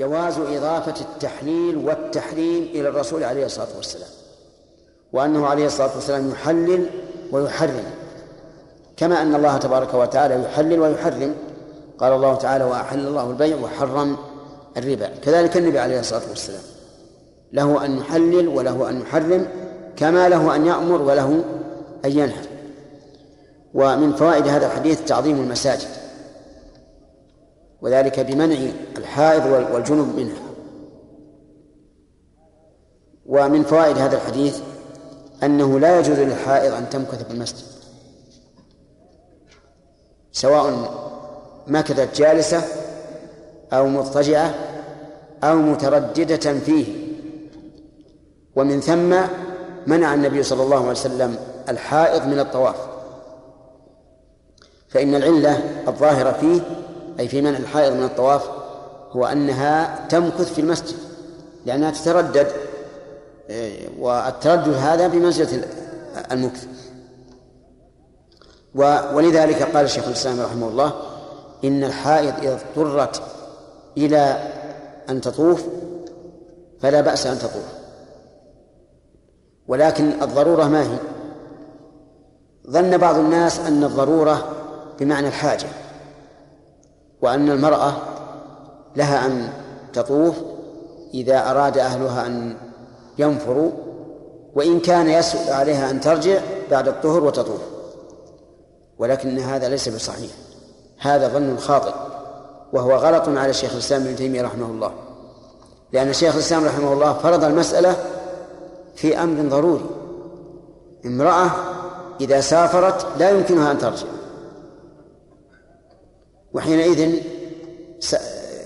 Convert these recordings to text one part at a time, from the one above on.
جواز إضافة التحليل والتحريم إلى الرسول عليه الصلاة والسلام وأنه عليه الصلاة والسلام يحلل ويحرم. كما أن الله تبارك وتعالى يحلل ويحرم. قال الله تعالى وأحل الله البيع وحرم الربا. كذلك النبي عليه الصلاة والسلام له أن يحلل وله أن يحرم كما له أن يأمر وله أن ينهى. ومن فوائد هذا الحديث تعظيم المساجد. وذلك بمنع الحائض والجنب منها. ومن فوائد هذا الحديث أنه لا يجوز للحائض أن تمكث في المسجد. سواء مكثت جالسة أو مضطجعة أو مترددة فيه. ومن ثم منع النبي صلى الله عليه وسلم الحائض من الطواف. فإن العلة الظاهرة فيه أي في منع الحائض من الطواف هو أنها تمكث في المسجد لأنها تتردد والتردد هذا بمنزلة المكث. ولذلك قال شيخ الإسلام رحمه الله إن الحائض إذا اضطرت إلى أن تطوف فلا بأس أن تطوف. ولكن الضرورة ما هي؟ ظن بعض الناس أن الضرورة بمعنى الحاجة. وأن المرأة لها أن تطوف إذا أراد أهلها أن ينفروا وإن كان يسهل عليها أن ترجع بعد الطهر وتطوف. ولكن هذا ليس بصحيح. هذا ظن خاطئ وهو غلط على شيخ الإسلام ابن تيمية رحمه الله. لأن شيخ الإسلام رحمه الله فرض المسألة في أمر ضروري. امرأة إذا سافرت لا يمكنها أن ترجع. وحينئذ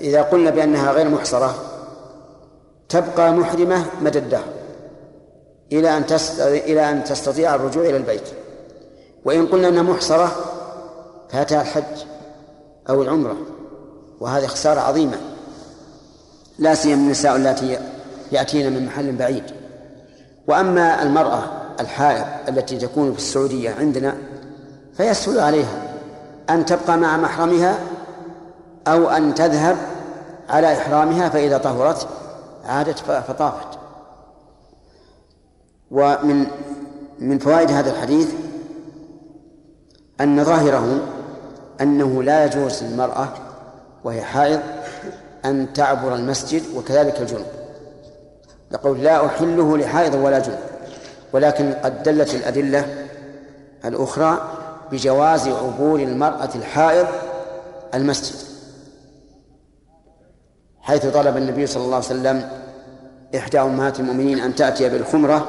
إذا قلنا بأنها غير محصرة تبقى محرمة مدى الدهر إلى أن إلى أن تستطيع الرجوع إلى البيت. وإن قلنا أنها محصرة فاتها الحج أو العمرة وهذه خسارة عظيمة. لا سيما النساء اللاتي يأتين من محل بعيد. وأما المرأة الحائض التي تكون في السعودية عندنا فيسهل عليها أن تبقى مع محرمها أو أن تذهب على إحرامها فإذا طهرت عادت فطافت. ومن من فوائد هذا الحديث أن ظاهره أنه لا يجوز للمرأة وهي حائض أن تعبر المسجد وكذلك الجنوب. يقول لا أحله لحائض ولا جنوب ولكن قد دلت الأدلة الأخرى بجواز عبور المرأة الحائض المسجد. حيث طلب النبي صلى الله عليه وسلم إحدى أمهات المؤمنين أن تأتي بالخمرة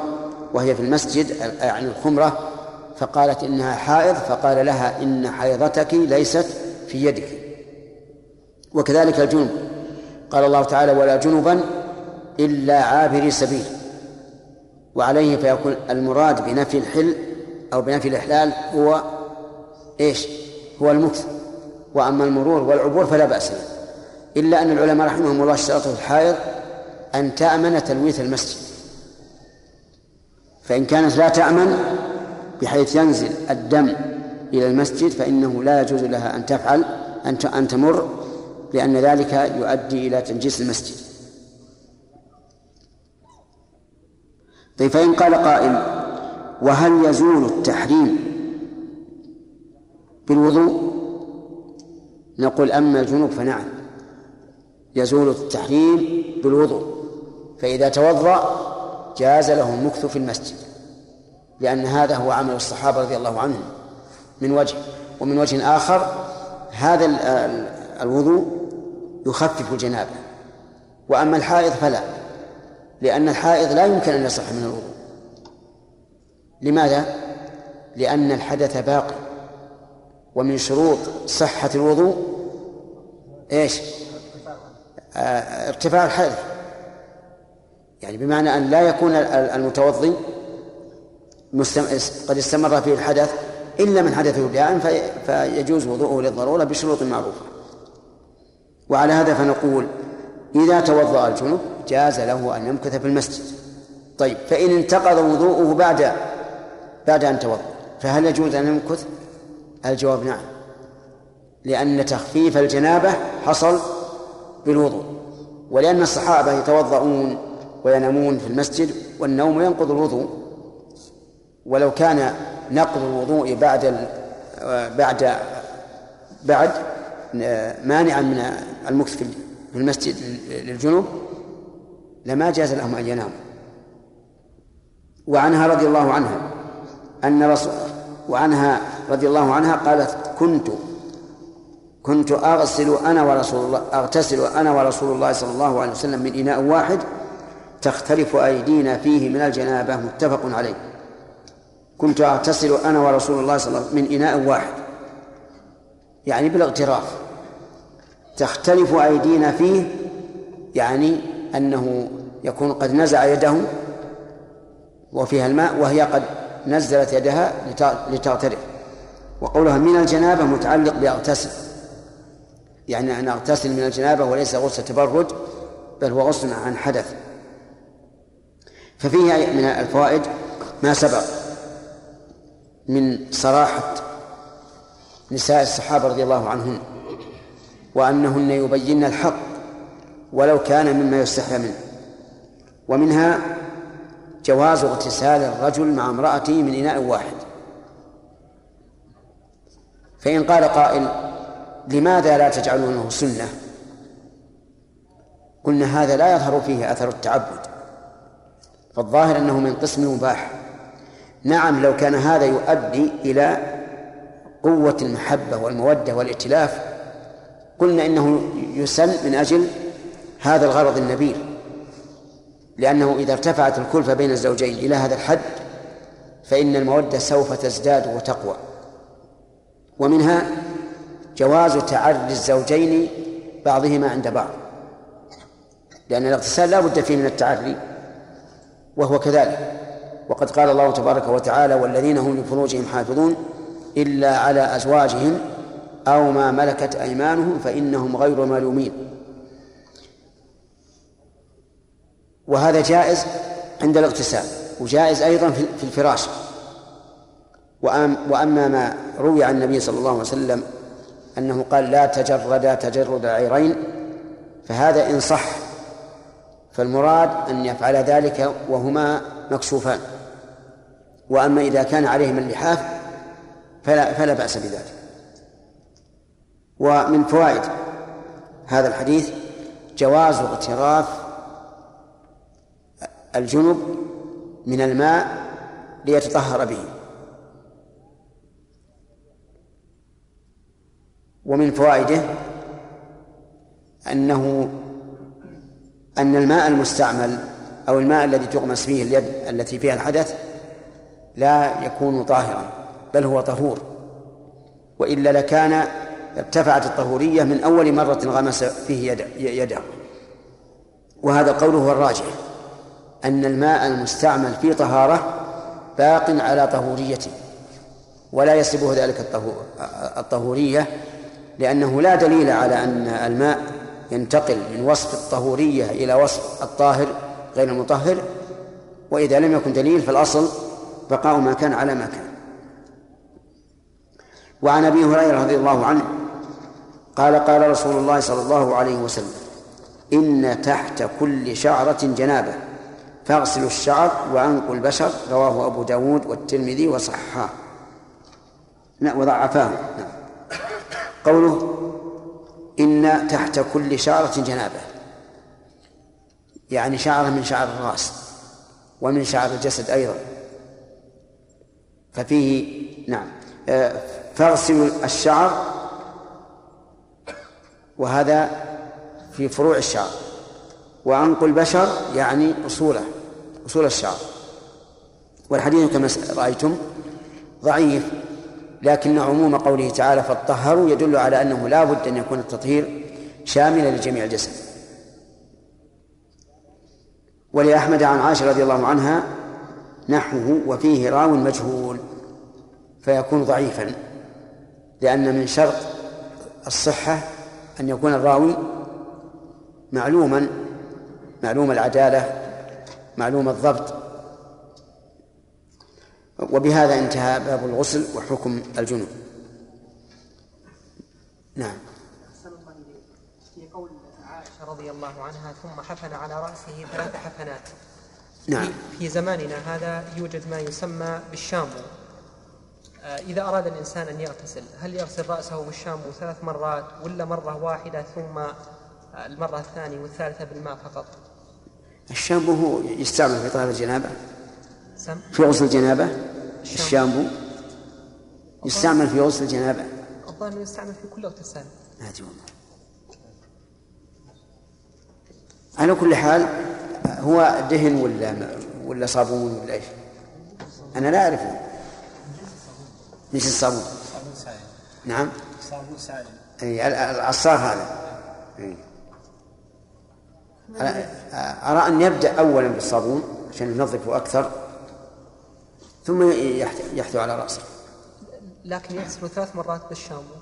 وهي في المسجد يعني الخمرة فقالت إنها حائض فقال لها إن حيضتك ليست في يدك. وكذلك الجنب. قال الله تعالى ولا جنبا إلا عابري سبيل. وعليه فيكون المراد بنفي الحل أو بنفي الإحلال هو إيش؟ هو المكث. وأما المرور والعبور فلا بأس إلا أن العلماء رحمهم الله اشترطوا في الحائض أن تأمن تلويث المسجد. فإن كانت لا تأمن بحيث ينزل الدم إلى المسجد فإنه لا يجوز لها أن تفعل أن أن تمر لأن ذلك يؤدي إلى تنجيس المسجد. طيب فإن قال قائل وهل يزول التحريم بالوضوء؟ نقول أما الجنوب فنعم. يزول التحريم بالوضوء فإذا توضأ جاز له المكث في المسجد لأن هذا هو عمل الصحابة رضي الله عنهم. من وجه ومن وجه آخر هذا الوضوء يخفف الجنابة. وأما الحائض فلا لأن الحائض لا يمكن أن يصح من الوضوء. لماذا؟ لأن الحدث باقي. ومن شروط صحة الوضوء إيش؟ آه ارتفاع الحدث يعني بمعنى أن لا يكون المتوضي قد استمر فيه الحدث إلا من حدثه داء فيجوز وضوءه للضرورة بشروط معروفة وعلى هذا فنقول إذا توضأ الجنوب جاز له أن يمكث في المسجد طيب فإن انتقض وضوءه بعد بعد أن توضأ فهل يجوز أن يمكث؟ الجواب نعم. لأن تخفيف الجنابة حصل بالوضوء ولأن الصحابة يتوضؤون وينامون في المسجد والنوم ينقض الوضوء. ولو كان نقض الوضوء بعد بعد بعد مانعا من المكث في المسجد للجنوب لما جاز لهم أن يناموا. وعنها رضي الله عنها أن رسول وعنها رضي الله عنها قالت كنت كنت أغسل أنا ورسول الله أغتسل أنا ورسول الله صلى الله عليه وسلم من إناء واحد تختلف أيدينا فيه من الجنابة متفق عليه. كنت أغتسل أنا ورسول الله صلى الله عليه وسلم من إناء واحد. يعني بالاغتراف. تختلف أيدينا فيه يعني أنه يكون قد نزع يده وفيها الماء وهي قد نزلت يدها لتغترف. وقولها من الجنابة متعلق بأغتسل. يعني أن أغتسل من الجنابة وليس غسل تبرد بل هو غسل عن حدث. ففيه من الفوائد ما سبق من صراحة نساء الصحابة رضي الله عنهن وأنهن يبين الحق ولو كان مما يستحيا منه. ومنها جواز اغتسال الرجل مع امرأته من إناء واحد. فإن قال قائل لماذا لا تجعلونه سنة؟ قلنا هذا لا يظهر فيه أثر التعبد فالظاهر أنه من قسم مباح. نعم لو كان هذا يؤدي إلى قوة المحبة والمودة والائتلاف قلنا إنه يسن من أجل هذا الغرض النبيل لأنه إذا ارتفعت الكلفة بين الزوجين إلى هذا الحد فإن المودة سوف تزداد وتقوى. ومنها جواز تعري الزوجين بعضهما عند بعض. لأن الاغتسال لا بد فيه من التعري وهو كذلك. وقد قال الله تبارك وتعالى والذين هم لفروجهم حافظون إلا على أزواجهم أو ما ملكت أيمانهم فإنهم غير ملومين. وهذا جائز عند الاغتسال وجائز أيضا في الفراش. وأما ما روي عن النبي صلى الله عليه وسلم أنه قال لا تجرد تجرد العيرين فهذا إن صح فالمراد أن يفعل ذلك وهما مكشوفان. وأما إذا كان عليهما اللحاف فلا فلا بأس بذلك. ومن فوائد هذا الحديث جواز اغتراف الجنب من الماء ليتطهر به. ومن فوائده أنه أن الماء المستعمل أو الماء الذي تغمس فيه اليد التي فيها الحدث لا يكون طاهرا بل هو طهور. وإلا لكان ارتفعت الطهورية من أول مرة غمس فيه يده. وهذا القول هو الراجح أن الماء المستعمل في طهارة باق على طهوريته ولا يسلبه ذلك الطهورية لأنه لا دليل على أن الماء ينتقل من وصف الطهورية إلى وصف الطاهر غير المطهر وإذا لم يكن دليل فالأصل بقاء ما كان على ما كان. وعن أبي هريرة رضي الله عنه قال قال رسول الله صلى الله عليه وسلم إن تحت كل شعرة جنابة فاغسلوا الشعر وأنقوا البشر رواه أبو داود والترمذي وصححاه وضعفاه. نعم. قوله إن تحت كل شعرة جنابة. يعني شعرة من شعر الرأس ومن شعر الجسد أيضا. ففيه نعم. آه، فاغسلوا الشعر وهذا في فروع الشعر. وعنق البشر يعني أصوله أصول الشعر. والحديث كما رأيتم ضعيف. لكن عموم قوله تعالى فاطهروا يدل على أنه لا بد أن يكون التطهير شاملا لجميع الجسد. ولأحمد عن عائشة رضي الله عنها نحوه وفيه راو مجهول فيكون ضعيفا لأن من شرط الصحة أن يكون الراوي معلوما معلوم العدالة معلوم الضبط. وبهذا انتهى باب الغسل وحكم الجنوب نعم. في قول عائشة رضي الله عنها ثم حفن على رأسه ثلاث حفنات. نعم. في زماننا هذا يوجد ما يسمى بالشامبو آه، إذا أراد الإنسان أن يغتسل هل يغسل رأسه بالشامبو ثلاث مرات ولا مرة واحدة ثم المرة الثانية والثالثة بالماء فقط؟ الشامبو هو يستعمل في طهارة الجنابة. في غسل الجنابة الشامبو. يستعمل في غسل الجنابة. الظاهر يستعمل في كل اغتسال. هاتي والله. على كل حال هو دهن ولا ولا صابون ولا إيش؟ أنا لا أعرفه. ليش الصابون؟ صابون. سائل نعم. صابون سائل. إي العصار هذا. أي. أرى أن يبدأ أولا بالصابون عشان ينظفه أكثر. ثم يحثو على رأسه. لكن يغسل ثلاث مرات بالشامبو.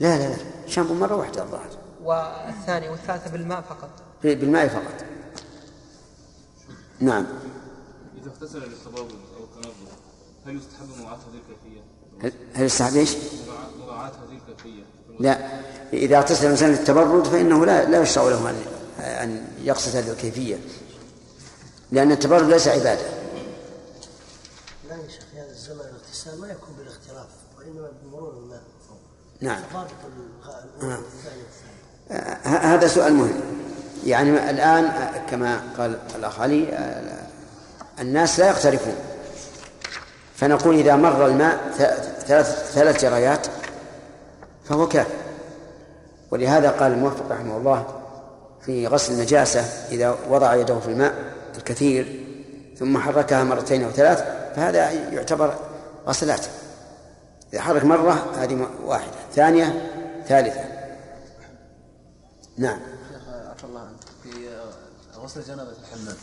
لا لا لا. شامبو مرة واحدة الظاهر. والثانية والثالثة بالماء فقط. بالماء فقط. نعم. إذا اغتسل للتبول أو التنظف هل يستحب مراعاة هذه الكيفية؟ هل هل يستحب إيش؟ مراعاة هذه الكيفية. لا. إذا اغتسل الإنسان للتبرد فإنه لا لا يشرع له أن أن يقصد هذه الكيفية. لأن التبرد ليس عبادة لا يا شيخ في هذا الاغتسال ما يكون بالاختلاف وإنما بمرور الماء نعم. ضابط آه. الثاني ه- هذا سؤال مهم. يعني الآن كما قال الأخ علي آه، الناس لا يقترفون. فنقول إذا مر الماء ثلاث ثلاث جريات فهو كافي ولهذا قال الموفق رحمه الله في غسل النجاسة إذا وضع يده في الماء الكثير ثم حركها مرتين أو ثلاث فهذا يعتبر غسلات. إذا حرك مرة هذه واحدة. ثانية ثالثة. نعم. شيخ عفى الله عنك. في غسل جنابة الحمام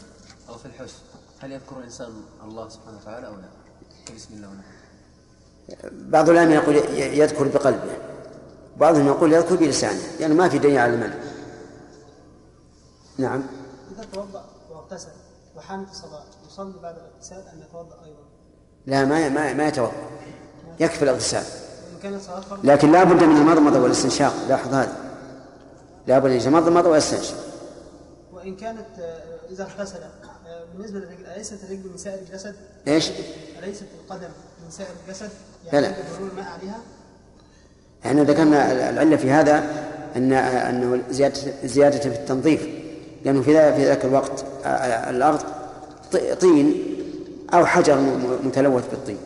أو في الحس هل يذكر الإنسان الله سبحانه وتعالى أو لا؟ بسم الله ونعم. بعض العلماء يقول يذكر بقلبه. بعضهم يقول يذكر بلسانه. لأنه ما في دليل على المنع نعم. إذا توضأ واغتسل وحان في الصلاة يصلي بعد الاغتسال أن يتوضأ أيضا؟ لا ما ما ما يتوضأ يكفي الاغتسال لكن لا بد من المضمضة والاستنشاق لاحظ هذا لا بد أن يتمضمض ويستنشق وإن كانت آه، إذا اغتسل آه، بالنسبة للرجل أليست الرجل من سائر الجسد؟ إيش؟ أليست القدم من سائر الجسد؟ يعني يدورون الماء عليها؟ إحنا ذكرنا العلة في هذا أن أنه زيادة زيادة في التنظيف لأنه في ذا- في ذاك الوقت آه، آه، ط- طين أو حجر متلوث بالطين.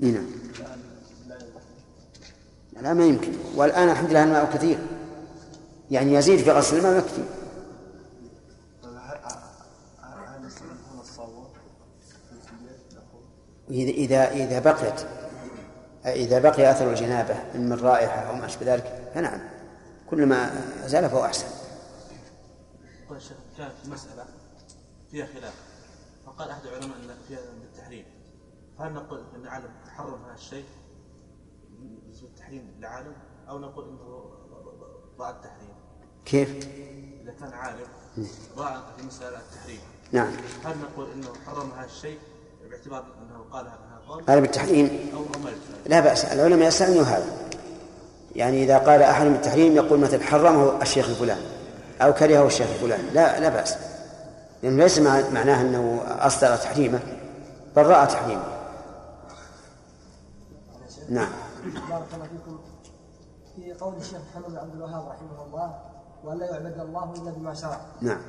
نعم. لا ما يمكن. والآن الحمد لله الماء كثير. يعني يزيد في غسل الماء نقول إذا إذا إذا بقيت إذا بقي أثر الجنابة من رائحة أو ما أشبه ذلك فنعم. كل ما زال فهو أحسن. الشيخ كانت المسألة فيها خلاف. فقال أحد العلماء أن فيها بالتحريم. فهل نقول أن العالم حرم هذا الشيء؟ بالنسبة للتحريم للعالم؟ أو نقول أنه ضاع التحريم؟ كيف؟ إذا كان عالم ضاع في مسألة التحريم. نعم. هل نقول أنه حرم هذا الشيء؟ باعتبار أنه قال هذا قال بالتحريم. أو لا بأس العلماء يستعملون هذا. يعني إذا قال أحد بالتحريم يقول مثلا حرمه الشيخ الفلاني أو كرهه الشيخ الفلاني لا لا بأس. لأنه ليس مع- معناه أنه أصدر تحريمه بل رأى تحريمه. نعم. بارك الله فيكم. في قول الشيخ محمد بن عبد الوهاب رحمه الله وأن لا يعبد الله إلا بما شرع. نعم.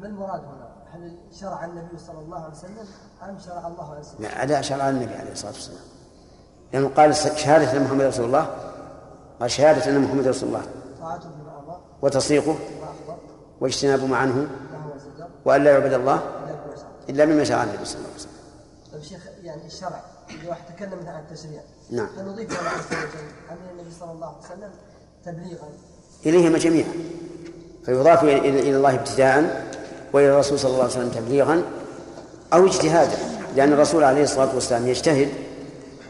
ما المراد هنا؟ هل شرع النبي صلى الله عليه وسلم أم شرع الله عز وجل؟ لا شرع النبي عليه الصلاة والسلام. لأنه قال شهادة محمد رسول الله قال شهادة أن محمد رسول الله. وتصديقه. واجتناب ما عنه وأن لا يعبد الله الا بما شرع. إلا بما شرع النبي صلى الله عليه وسلم. طيب شيخ يعني الشرع إذا واحد تكلم مثلا عن التشريع نعم. هل نضيف إلى الله عز وجل النبي صلى الله عليه وسلم تبليغا؟ إليهما جميعا. فيضاف إلى إلى الله ابتداء وإلى الرسول صلى الله عليه وسلم تبليغا أو اجتهادا لأن الرسول عليه الصلاة والسلام يجتهد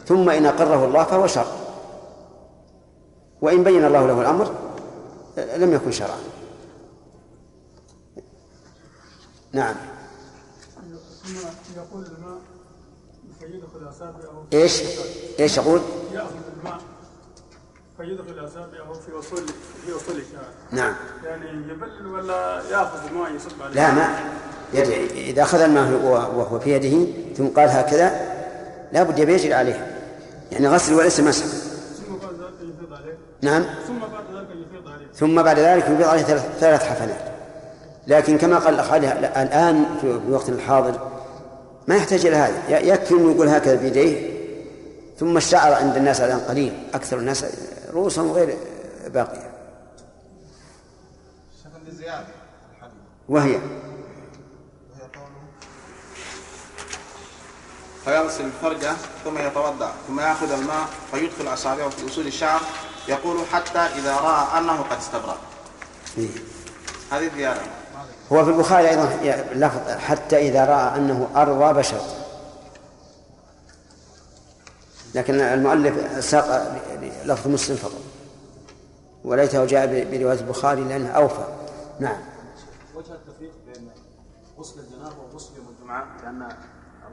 ثم إن أقره الله فهو شرع وإن بين الله له الأمر لم يكن شرعا. نعم. ثم يقول العلماء فيدخل أصابعه إيش؟ إيش يقول؟ يأخذ الماء فيدخل أصابعه في وصول في وصول نعم. يعني يبلل ولا يأخذ الماء يصب عليه لا ما يد- إذا أخذ الماء وهو في يده ثم قال هكذا لابد يبي يجري عليه. يعني غسل وليس مسح ثم بعد ذلك يفيض عليه نعم. ثم بعد ذلك يفيض عليه. ثم بعد ذلك يبيض عليه ثلاث, ثلاث حفنات لكن كما قال الأخ الآن في وقتنا الحاضر ما يحتاج إلى هذا. يكفي أنه يقول هكذا بيديه ثم الشعر عند الناس الآن قليل أكثر الناس رؤوسهم غير باقية. وهي وهي؟ قوله فيغسل فرجه ثم يتوضأ ثم يأخذ الماء فيدخل أصابعه في أصول الشعر يقول حتى إذا رأى أنه قد استبرأ إيه. هذه زياده هو في البخاري أيضا لفظ حتى إذا رأى أنه أرضى بشر. لكن المؤلف ساق لفظ مسلم فقط. وليته جاء برواية البخاري لأنه أوفى. نعم. وجه التفريق بين غسل الجنابة وغسل يوم الجمعة لأن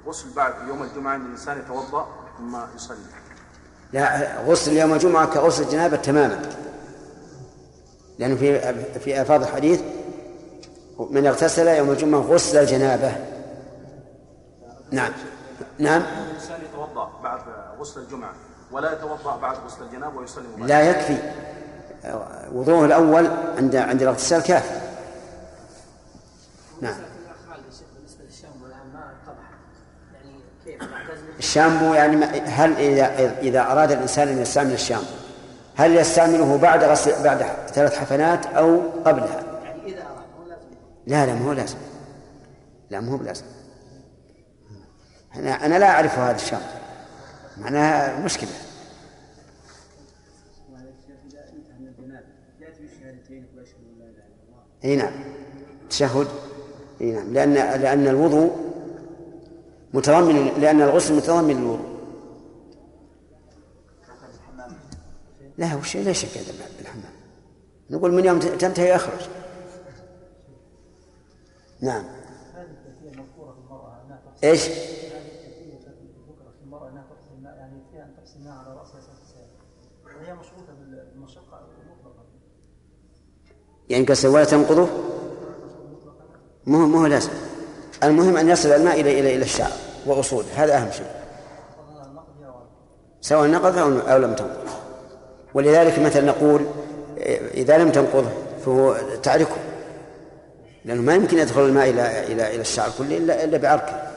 الغسل بعد يوم الجمعة إن الإنسان يتوضأ ثم يصلي. لا غسل يوم الجمعة كغسل الجنابة تماما. لأنه في في ألفاظ الحديث من اغتسل يوم الجمعة غسل الجنابة. نعم. نعم. الإنسان يتوضأ بعد غسل الجمعة ولا يتوضأ بعد غسل الجنابة ويصلي مباشرة. لا يكفي. وضوءه الأول عند عند الاغتسال كافي. نعم بالنسبة للشام والان ما اتضح يعني كيف نعتزل الشامبو يعني هل إذا إذا أراد الإنسان أن يستعمل الشامبو هل يستعمله بعد غسل بعد ثلاث حفنات أو قبلها؟ لا لا ما هو لازم. لا ما هو بلازم. أنا أنا لا أعرف هذا الشامبو. معناها مشكلة. إي نعم. تشهد؟ إي نعم. لأن لأن الوضوء متضمن لأن الغسل متضمن للوضوء لا وش لا شك هذا بالحمام نقول من يوم تنتهي اخرج نعم. إيش؟ يعني كسر ولا تنقضه؟ ما هو لازم. المهم أن يصل الماء إلى إلى إلى الشعر. واصوله هذا أهم شيء. سواء نقض أو لم تنقض. ولذلك مثلا نقول إذا لم تنقضه فهو تعركه. لأنه ما يمكن يدخل الماء إلى إلى إلى الشعر كله الا إلا بعركه.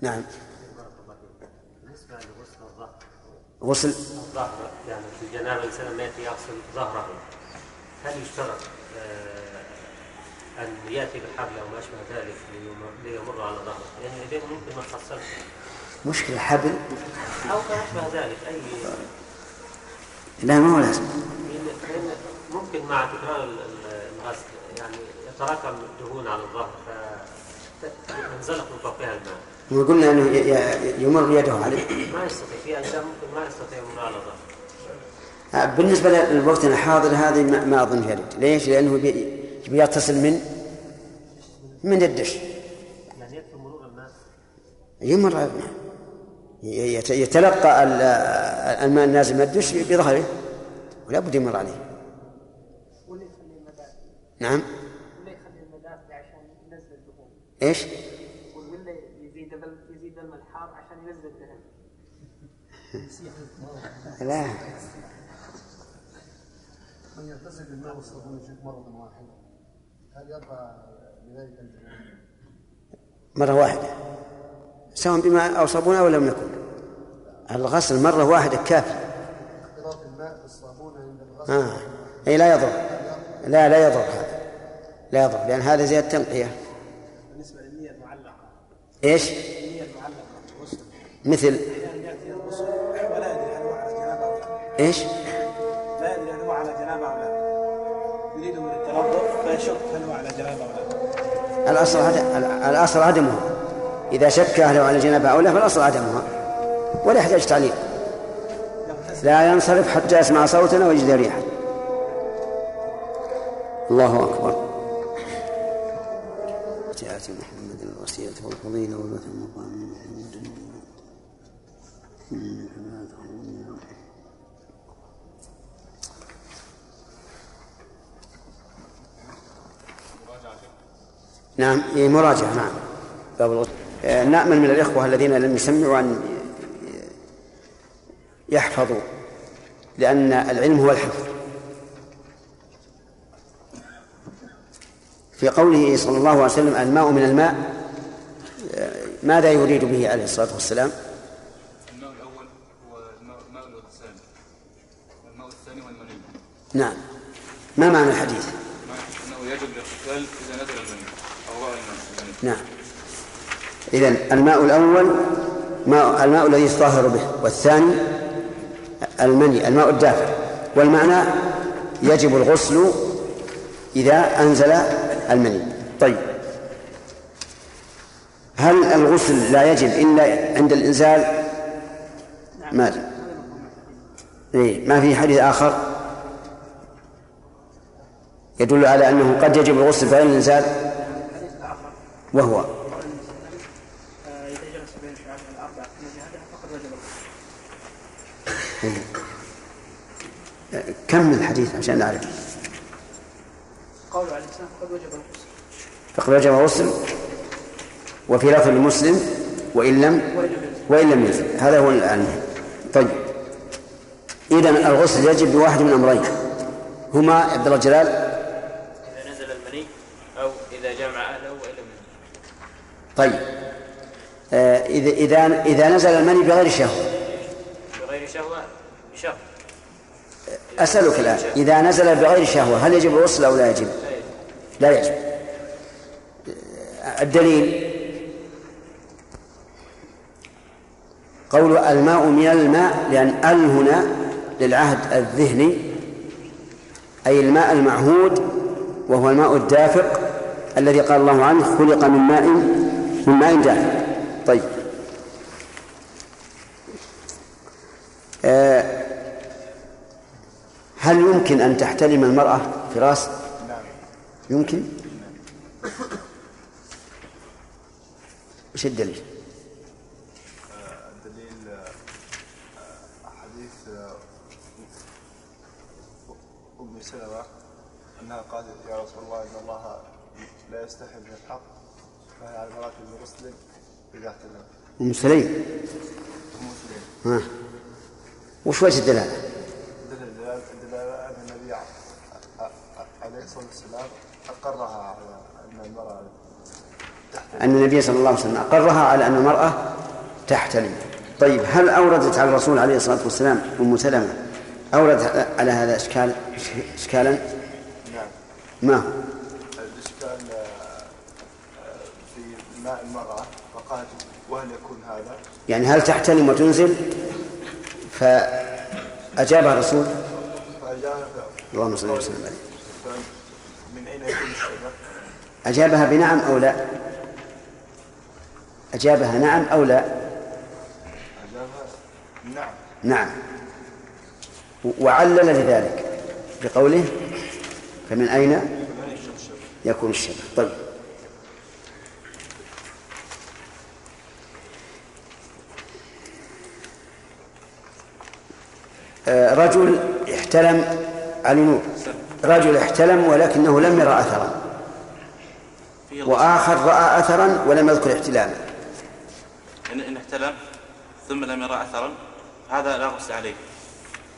نعم. غسل. الظهر يعني في الجنابة الإنسان ما يأتي يغسل ظهره هل يشترط آه، أن يأتي بحبل أو ما أشبه ذلك ليمر- على ظهره؟ يعني اليدين ممكن ما تحصلش مشكلة حبل؟ أو ما أشبه ذلك أي لا ما هو لازم. لأن- لأن ممكن مع تكرار ال- ال- الغسل يعني يتراكم الدهون على الظهر فينزلق من فوقها الماء. وقلنا إنه يمر يده عليه. ما يستطيع في أجزاء ممكن ما يستطيع يمر على ظهره. بالنسبة للوقت الحاضر هذه ما, أظن يرد ليش؟ لأنه بي- بيغتسل من؟ من الدش. يعني مرور الماء. يمر يتلقى ال- الماء النازل من الدش بظهره. ولا بد يمر عليه. نعم. إيش؟ واللي يزيد يزيد الحار عشان ينزل الدهن لا. من يغتسل بالماء والصابون يشرب مرة واحدة هل يرفع بذلك الجنابة؟ مرة واحدة. سواء بماء أو صابون أو لم يكن الغسل مرة واحدة كافي. اختلاط الماء بالصابون عند الغسل. آه. أي لا يضر. لا لا يضر هذا. لا يضر لأن هذا زيادة تنقية. المعلقة. إيش؟ النية المعلقة في الغسل. مثل؟ أحيانا يأتي الغسل. ولا يدري هل هو على جنابة أو لا. إيش؟ لا يدري هل هو على جنابة أو لا. يريد من التنظف فيشك الأصل الأصل عدمها. إذا شك أهله على جنابة أو لا فالأصل عدمها. ولا يحتاج تعليق لا ينصرف حتى يسمع صوتا ويجد ريحا الله أكبر. آت محمد الوسيلة والفضيلة والوثن المقام محمد نعم إيه مراجعة نعم. باب الغسل. آه، نأمل من الإخوة الذين لم يسمعوا أن يحفظوا لأن العلم هو الحفظ. في قوله صلى الله عليه وسلم الماء من الماء آه، ماذا يريد به عليه الصلاة والسلام؟ الماء الأول هو الماء الماء الثاني الماء الثاني والمني نعم. ما معنى الحديث أنه يجب الاغتسال إذا نزل المني أو رأى المني نعم إذن الماء الأول ماء الماء الذي يطهر به والثاني المني الماء الدافع والمعنى يجب الغسل إذا أنزل المني. طيب. هل الغسل لا يجب إلا عند الإنزال؟ ما إيه ما في حديث آخر؟ يدل على أنه قد يجب الغسل بغير الإنزال؟ وهو إذا جلس بين شعابها الأربعة ثم جهدها فقد وجب إيه. كمل الحديث عشان نعرف؟ قول عليه السلام فقد وجب الغسل فقد وجب الغسل وفي لفظ المسلم وإن لم وإن لم ينزل هذا هو المهم طيب. إذا الغسل يجب بواحد من أمرين. هما عبد الله جلال إذا نزل المني أو إذا جمع أهله وإن لم ينزل طيب. آه إذا إذا إذا نزل المني بغير شهوة. بغير شهوة بشهوة. أسألك الآن إذا نزل بغير شهوة هل يجب الغسل أو لا يجب؟ لا يجب. الدليل؟ قول الماء من الماء لأن ال هنا للعهد الذهني أي الماء المعهود وهو الماء الدافق الذي قال الله عنه خلق من ماء من ماء دافق. طيب. آه هل يمكن أن تحتلم المرأة فراس؟ يمكن؟ وش الدليل؟ الدليل حديث أم سلمة أنها قالت يا رسول الله إن الله لا يستحي من الحق فهي على مراتب بغسل إذا احتلم أم سليم أم سليم ها وش وجه الدلالة؟ دليل الدلالة أن النبي ع- عليه أقرها على أن المرأة أن النبي صلى الله عليه وسلم أقرها على أن المرأة تحتلم. طيب هل أوردت على الرسول عليه الصلاة والسلام أم سلمة؟ أوردت على هذا إشكال إشكالا؟ نعم. ما هو؟ الإشكال آه، في ماء المرأة فقالت وهل يكون هذا؟ يعني هل تحتلم وتنزل؟ فأجابها الرسول؟ فأجاب اللهم صل وسلم عليه من أين يكون الشبه؟ أجابها بنعم أو لا؟ أجابها نعم أو لا؟ أجابها نعم. نعم وعلل لذلك بقوله فمن أين يكون الشبه؟ طيب. آه، رجل احتلم علي نور رجل احتلم ولكنه لم يرى أثرا. وآخر رأى أثرا ولم يذكر احتلاما. إن, إن احتلم ثم لم يرى أثرا هذا لا غسل عليه.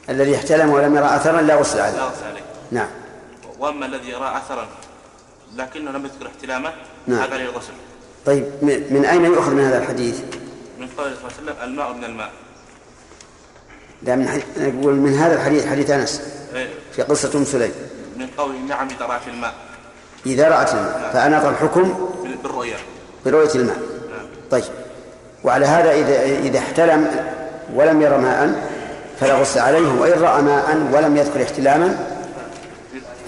الذي احتلم ولم يرى أثرا لا غسل عليه. لا غسل عليه. نعم. وأما الذي يرى أثرا لكنه لم يذكر احتلامه نعم. هذا عليه الغسل طيب من أين يؤخذ من هذا الحديث؟ من قوله صلى الله عليه وسلم الماء من الماء. لا من حديث نقول من هذا الحديث حديث أنس إيه، في قصة أم سليم. من قوله نعم رأى في الماء. إذا رأت الماء فأناط الحكم بال- بالرؤيا برؤية الماء. طيب. وعلى هذا إذا إذا احتلم ولم ير ماء فلا غسل عليه وإن رأى ماء ولم يذكر احتلاما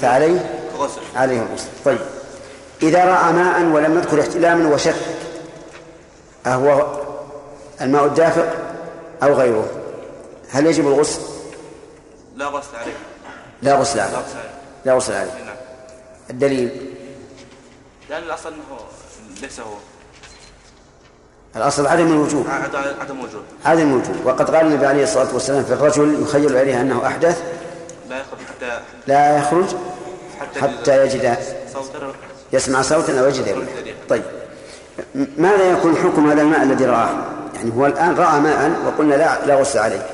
فعليه غسل عليه الغسل طيب. إذا رأى ماء ولم يذكر احتلاما وشك أهو الماء الدافق أو غيره هل يجب الغسل؟ لا غسل عليه. لا غسل عليه. لا غسل عليه. نعم الدليل. لأن الأصل أنه ليس هو. الأصل عدم الوجوب. عدم وجود عدم الوجوب. وقد قال النبي عليه الصلاة والسلام في الرجل يخيل عليه أنه أحدث. لا يخرج حتى لا يخرج حتى, حتى يجد صوتا يسمع صوتا أو يجد طيب. ماذا يكون حكم هذا الماء الذي رآه؟ يعني هو الآن رأى ماء وقلنا لا لا غسل عليه.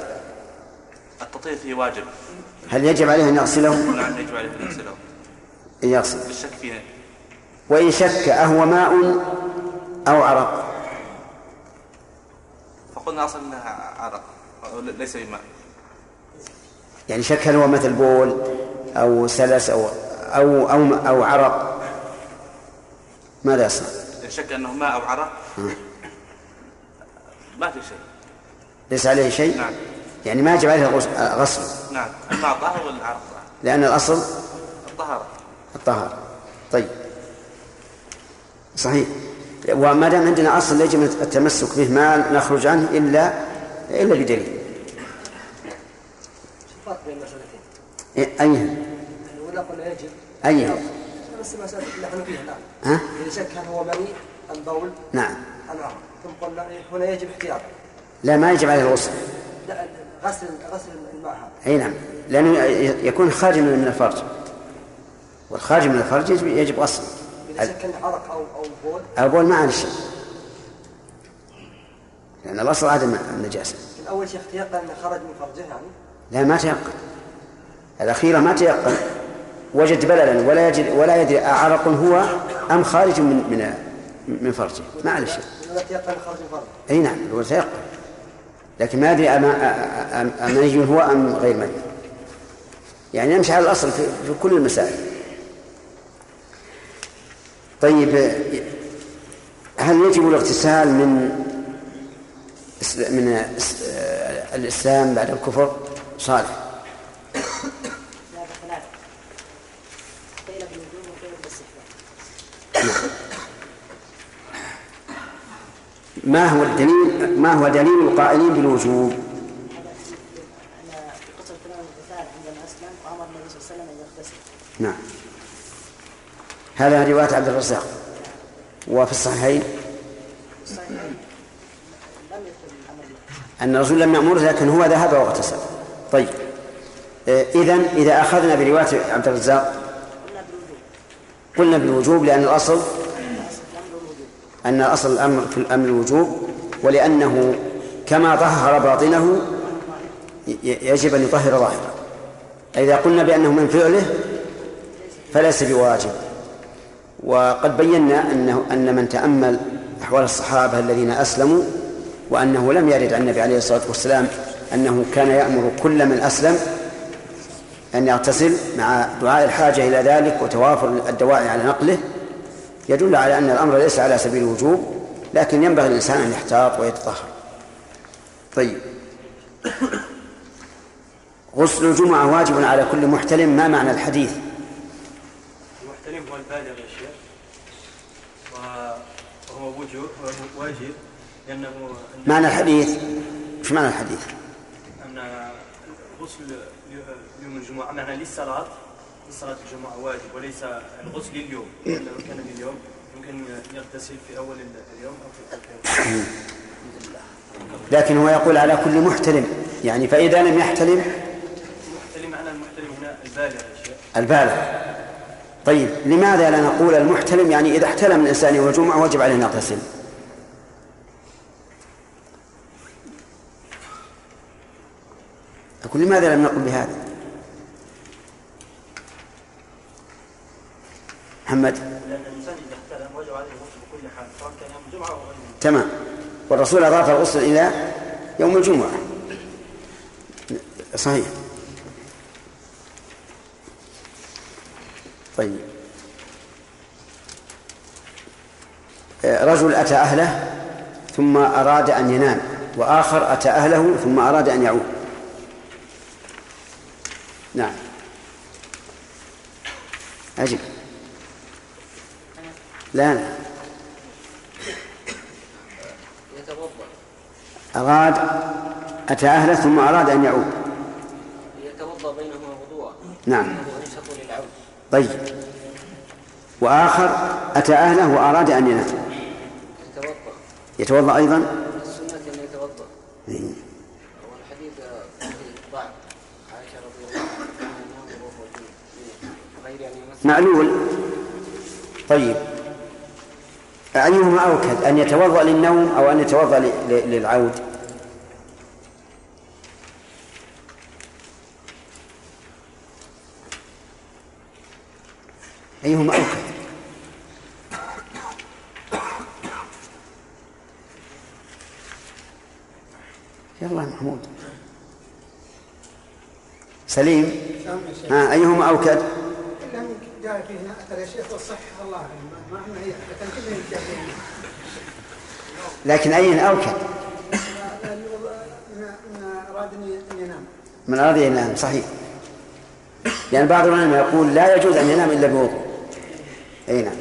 التطهير فيه واجب. هل يجب عليه أن يغسله؟ نعم يجب عليه أن يغسله. أن يغسل بالشك فيه وإن شك أهو ماء أو عرق. فقلنا أصلا إنها عرق أو ليس بماء. يعني شك هل هو مثل بول أو سلس أو أو أو, أو عرق؟ ماذا يصنع؟ شك أنه ماء أو عرق ما في شيء. ليس عليه شيء؟ نعم. يعني ما يجب عليه غسل نعم. الماء طاهر والعرق طاهر لأن الأصل الطهارة الطهارة. طيب. صحيح. وما دام عندنا أصل يجب التمسك به ما نخرج عنه إلا إلا بدليل. فرق بين المسألتين أيها. الأولى قلنا يجب أيها. نفس المسألة اللي نحن فيها الآن ها؟ إذا شك هل هو مني أم بول نعم. أم ثم قلنا هنا يجب احتياط لا ما يجب عليه الغسل. لا غسل غسل الماء هذا. أي نعم. لأنه يكون خارج من من الفرج. والخارج من الفرج يجب, يجب غسله إذا شك أن عرق أو أو بول البول ما عليه شيء. لأن الأصل عدم النجاسة. لكن أول شيء احتياط أنه خرج من فرجه يعني. لا ما تيقن. الأخيرة ما تيقن. وجد بللا ولا يجد ولا يدري أعرق هو أم خارج من من من فرجه. ما عليه شيء. تيقن أي نعم هو تيقن. لكن ما أدري أمني هو أم غير مني يعني نمشي على الأصل في, في كل المسائل. طيب هل يجب الاغتسال من من إس- الإسلام بعد الكفر؟ صالح. ما هو الدليل ما هو دليل القائلين بالوجوب؟ نعم. هذا رواية عبد الرزاق. وفي الصحيحين أن الرسول لم يأمره لكن هو ذهب واغتسل. طيب. إذا إذا أخذنا برواية عبد الرزاق قلنا بالوجوب لأن الأصل أن أصل الأمر في الأمر الوجوب ولأنه كما طهر باطنه يجب أن يطهر ظاهره. إذا قلنا بأنه من فعله فليس بواجب. وقد بينا أنه أن من تأمل أحوال الصحابة الذين أسلموا وأنه لم يرد عن النبي عليه الصلاة والسلام أنه كان يأمر كل من أسلم أن يغتسل مع دعاء الحاجة إلى ذلك وتوافر الدواعي على نقله يدل على أن الأمر ليس على سبيل الوجوب لكن ينبغي الإنسان أن يحتاط ويتطهر. طيب. غسل الجمعة واجب على كل محتلم ما معنى الحديث؟ المحتلم هو البالغ يا شيخ وهو وجوب واجب لأنه معنى الحديث؟ إيش معنى الحديث؟ أن غسل يوم الجمعة معنى للصلاة لصلاة الجمعة واجب وليس الغسل اليوم لأنه كان اليوم يمكن يغتسل في أول اليوم أو في آخر اليوم لكن هو يقول على كل محتلم يعني فإذا لم يحتلم؟ المحتلم معنى المحتلم هنا البالغ يا شيخ. البالغ. طيب لماذا لا نقول المحتلم يعني إذا احتلم الإنسان يوم الجمعة وجب عليه أن يغتسل؟ أقول لماذا لم نقل بهذا؟ محمد؟ لأن الإنسان إذا احتلم وجب عليه الغسل بكل حال سواء كان يوم الجمعة أو غيره تمام. والرسول أضاف الغسل إلى يوم الجمعة. صحيح. طيب. آه، رجل أتى أهله ثم أراد أن ينام وآخر أتى أهله ثم أراد أن يعود. نعم. أجب لا لا. أراد أتى أهله ثم أراد أن يعود. يتوضأ بينهما وضوءا. نعم. طيب. وآخر أتى أهله وأراد أن ينام يتوضأ أيضا؟ معلول طيب. أيهما أوكد أن يتوضأ للنوم أو أن يتوضأ للعود؟ أيهما أوكد يلا يا محمود سليم؟ ها أيهما أوكد؟ فيه اثر يا شيخ والصحه الله ما لكن أين أوكد؟ من اراد ان ينام من أراد أن ينام صحيح. لأن بعض العلماء يقول لا يجوز أن ينام إلا بوضوء. أي نعم.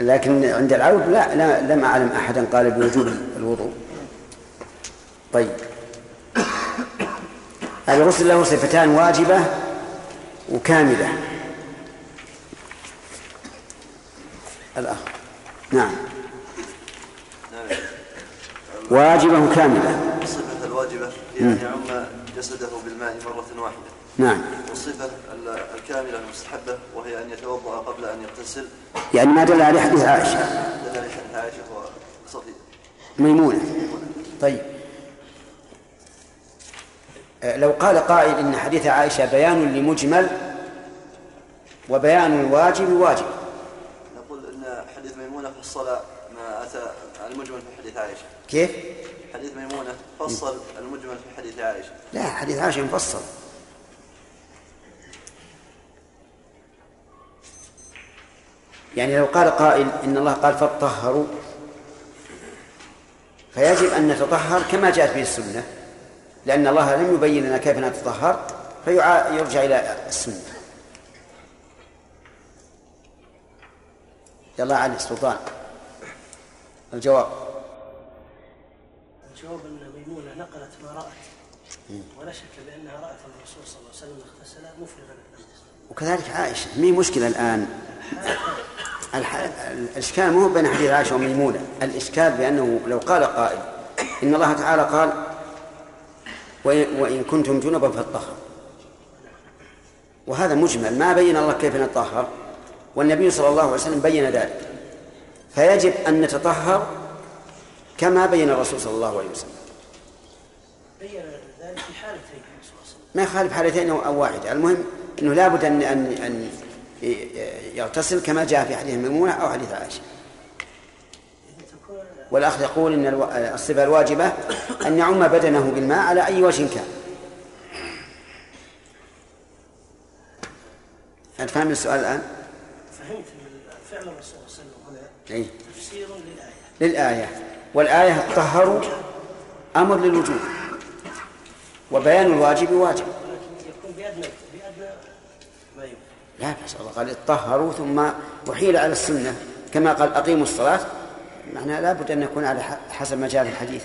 لكن عند العود لا, لا لم أعلم أحدا قال بوجوب الوضوء. طيب. الغسل له صفتان واجبة وكاملة. الأخ. نعم. واجبة وكاملة. الصفة الواجبة هي. أن يعم جسده بالماء مرة واحدة. نعم. والصفة ال- الكاملة المستحبة وهي أن يتوضأ قبل أن يغتسل. يعني ما دل عليه حديث عائشة. دل عليه حديث عائشة وصفية. ميمونة. طيب. لو قال قائل إن حديث عائشة بيان لمجمل وبيان الواجب واجب. نقول أن حديث ميمونة فصل ما أتى المجمل في حديث عائشة. كيف؟ حديث ميمونة فصل المجمل في حديث عائشة. لا حديث عائشة مفصل. يعني لو قال قائل إن الله قال فطهروا فيجب أن نتطهر كما جاءت به السنة. لأن الله لم يبين لنا كيف نتطهر فيرجع إلى السنة. يلا علي سلطان. الجواب. الجواب أن ميمونة نقلت ما رأت. ولا شك بأنها رأت الرسول صلى الله عليه وسلم اغتسل مفرغا وكذلك عائشة مي مشكلة الآن؟ الح... الإشكال مو بين حديث عائشة وميمونة الإشكال بأنه لو قال قائل إن الله تعالى قال وإن, كنتم جنبا فاتطهروا وهذا مجمل ما بين الله كيف نتطهر؟ والنبي صلى الله عليه وسلم بين ذلك. فيجب أن نتطهر كما بين الرسول صلى الله عليه وسلم. بين ذلك في حالتين. ما يخالف حالتين أو أو واحدة. المهم أنه لابد أن أن أن يغتسل كما جاء في حديث ميمونة أو حديث عائشة. والأخ يقول أن الو- الصفة الواجبة أن يعم بدنه بالماء على أي وجه كان. أنت فاهم السؤال الآن؟ فهمت فعل الرسول صلى الله عليه وسلم هنا أي تفسير للآية. للآية. والآية طهروا أمر للوجوب. وبيان الواجب واجب. يكون بادنى بادنى ما يمكن لا بس الله قال اطهروا ثم أحيل على السنة. كما قال أقيموا الصلاة معناها لابد أن يكون على حسب مجال الحديث.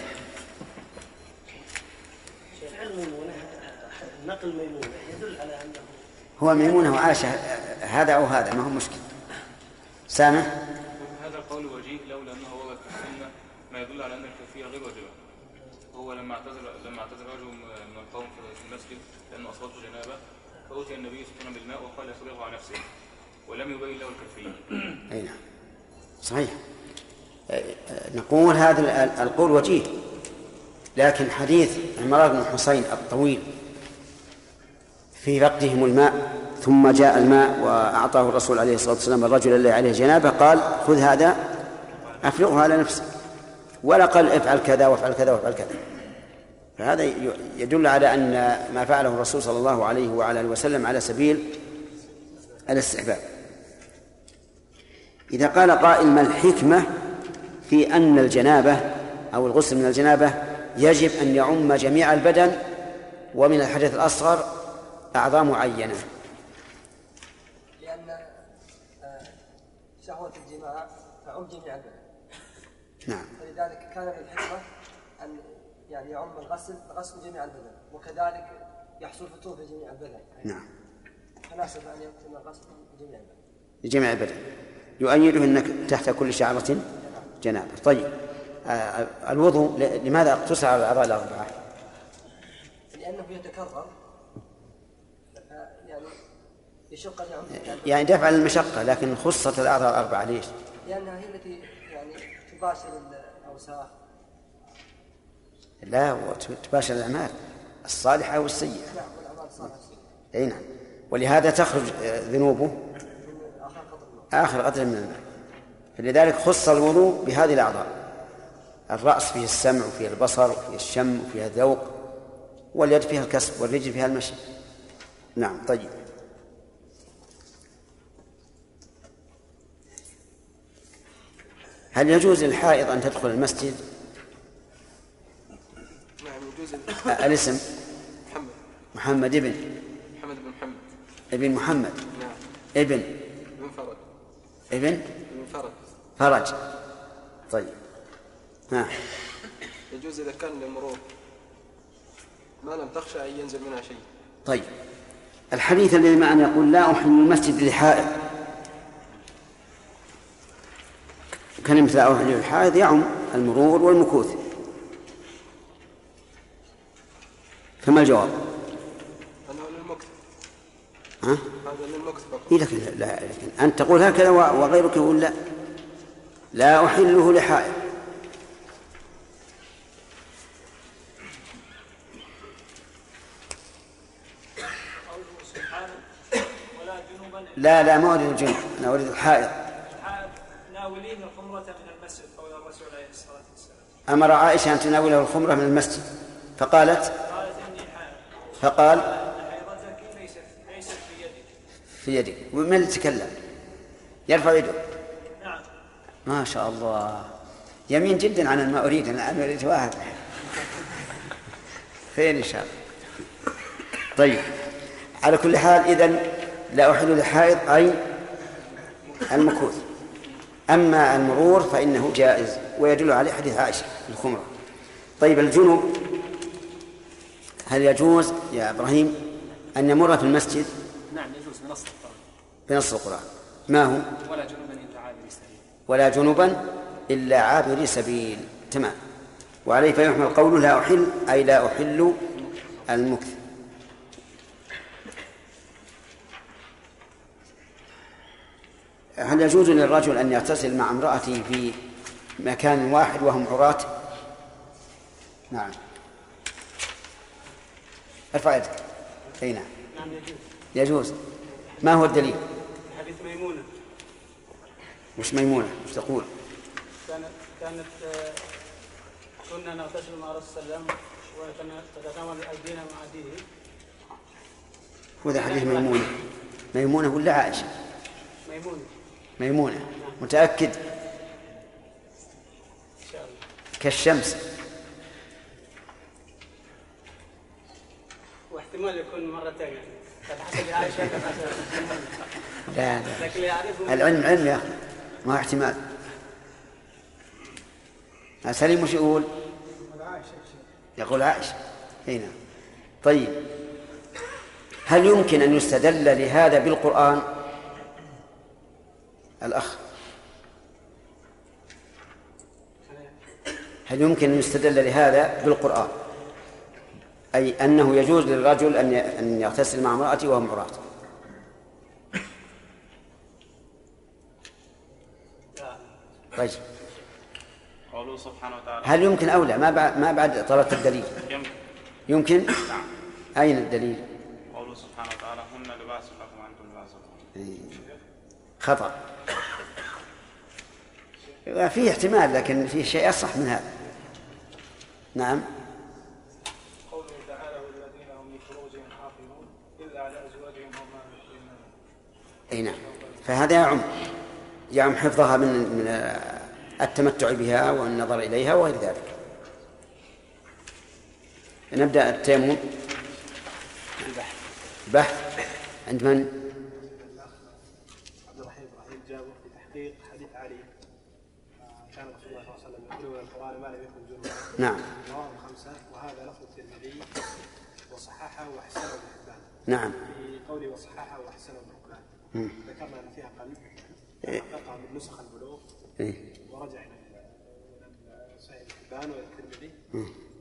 نقل يدل على انه هو ميمونة وعائشة هذا أو هذا ما هو مشكل. سامح؟ هذا القول وجيه لولا أنه وجد في السنة ما يدل على أن الكفيه غير واجبة. هو لما اعتذر لما اعتذر رجل من القوم في المسجد لأنه أصابته جنابة فاتي النبي صلى الله عليه وسلم بالماء وقال يفرغه عن نفسه ولم يبين له الكفيه. أي نعم. صحيح. نقول هذا ال- القول وجيه. لكن حديث عمران بن حسين الطويل في فقدهم الماء ثم جاء الماء وأعطاه الرسول عليه الصلاة والسلام الرجل الذي عليه جنابة قال خذ هذا أفرغه على نفسك. ولا قال افعل كذا وافعل كذا وافعل كذا. فهذا يدل على أن ما فعله الرسول صلى الله عليه وعلى آله وسلم على سبيل الاستحباب. إذا قال قائل ما الحكمة؟ في أن الجنابة أو الغسل من الجنابة يجب أن يعم جميع البدن ومن الحدث الأصغر أعضاء معينة لأن آه، شهوة الجماع تعم جميع البدن. نعم. فلذلك كان من الحكمة أن يعني يعم الغسل غسل جميع البدن وكذلك يحصل فتور في جميع البدن. نعم. فناسب أن يكون الغسل جميع البدن. لجميع البدن. يؤيده أنك تحت كل شعرة جنابة. طيب آه، الوضوء ل- لماذا اقتصر على الأعضاء الأربعة؟ لأنه يتكرر. يعني يشق يعني دفع المشقة لكن خصت الأعضاء الأربعة ليش؟ لأنها هي التي يعني تباشر الأوساخ. لا وتباشر الأعمال الصالحة والسيئة. نعم والأعمال الصالحة أي نعم. ولهذا تخرج آه، ذنوبه؟ من آخر قدر آخر قدر من الماء فلذلك خص الوضوء بهذه الأعضاء. الرأس فيه السمع وفيه البصر وفيه الشم وفيه الذوق واليد فيها الكسب والرجل فيها المشي. نعم طيب. هل يجوز للحائض أن تدخل المسجد؟ نعم يجوز. الاسم؟ محمد. محمد ابن. محمد بن محمد. ابن محمد. نعم. ابن. بن فرج ابن؟ بن فرج طيب. ها. يجوز إذا كان للمرور. ما لم تخشى أن ينزل منها شيء. طيب. الحديث الذي معنا يقول لا أحل المسجد لحائض كلمة لا أحل للحائض يعم المرور والمكوث. فما الجواب؟ أنه للمكث. ها؟ هذا للمكث فقط. إيه لكن لا لكن أنت تقول هكذا وغيرك يقول لا. لا أحله لحائض لا لا ما أريد الجنب أنا أريد الحائض ناولين الخمرة من المسجد قول الرسول عليه الصلاة والسلام. أمر عائشة أن تناوله الخمرة من المسجد. فقالت قالت إني حائض فقال حيضتك ليست ليست في يدك في يدك. ومن اللي تكلم؟ يرفع يده. ما شاء الله. يمين جدا عن ما أريد أنا أريد واحد. خير إن شاء الله؟ طيب. على كل حال إذن لا أحل لحائض أي المكوث أما المرور فإنه جائز ويدل عليه حديث عائشة الخمرة. طيب الجنوب. هل يجوز يا إبراهيم أن يمر في المسجد؟ نعم يجوز بنص القرآن. بنص القرآن. ما هو؟ ولا سبيل ولا جنوبا إلا عابر سبيل. تمام. وعليه فيحمل قوله لا أحل أي لا أحل المكث. هل يجوز للرجل أن يغتسل مع امرأته في مكان واحد وهم عراة؟ نعم. ارفع يدك. أي نعم. يجوز. ما هو الدليل؟ وش ميمونة وش تقول. كانت كانت آه، كنا نغتسل مع صلى الله وتتناول أيدينا مع أيديه هو ذا حديث ميمونة. ميمونة ولا عائشة؟ ميمونة. ميمونة. متأكد؟ شاء الله. كالشمس. واحتمال يكون مرة ثانية لا لا. العلم علم يا أخي. ما احتمال. سليم وش يقول؟ يقول عائشة. هنا طيب. هل يمكن أن يستدل لهذا بالقرآن؟ الأخ. هل يمكن أن يستدل لهذا بالقرآن؟ أي أنه يجوز للرجل أن يغتسل مع امرأته وهم عراة طيب. قوله سبحانه وتعالى. هل يمكن أو لا؟ ما بعد ما بعد طلبت الدليل. يمكن. يمكن؟ نعم. أين الدليل؟ قوله سبحانه وتعالى هن لباس لكم وأنتم لباس لهم خطأ. فيه احتمال لكن فيه شيء أصح من هذا. نعم. قوله تعالى والذين هم لفروجهم حافظون إلا على أزواجهم وما يحرمون أي نعم. فهذا يعم يعم حفظها من من التمتع بها والنظر إليها وغير ذلك نبدأ التيمم البحث عند من؟ عبد الرحيم إبراهيم جابر في تحقيق حديث علي آه، كان رسول الله صلى الله عليه وسلم يقول القرآن ما لم يكن جنبا نعم. رواه الخمسه وهذا لفظ الترمذي وصححه وأحسنه ابن حبان نعم. في قوله وصححه وأحسنه ابن حبان. ذكرنا ان فيها قلب إيه. حققها من نسخ البلوغ إيه. ورجع إلى صحيح حبان والترمذي.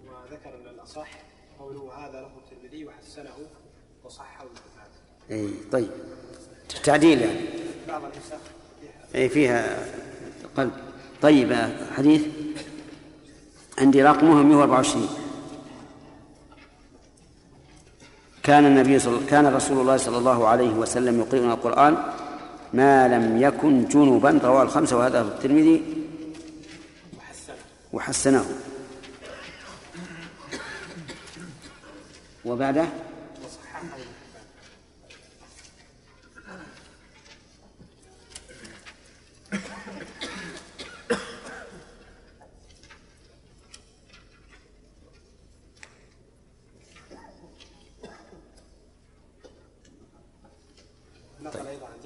وذكر أن الأصح قوله هذا له الترمذي وحسنه البخاري اي طيب. تعديل يعني. بعض النسخ اي فيها قلب. طيب آه، حديث. عندي رقمه 124 كان النبي صل... كان رسول الله صلى الله عليه وسلم يقرئنا القرآن ما لم يكن جنبا رواه الخمسة وهذا الترمذي. وحسنه. وبعده؟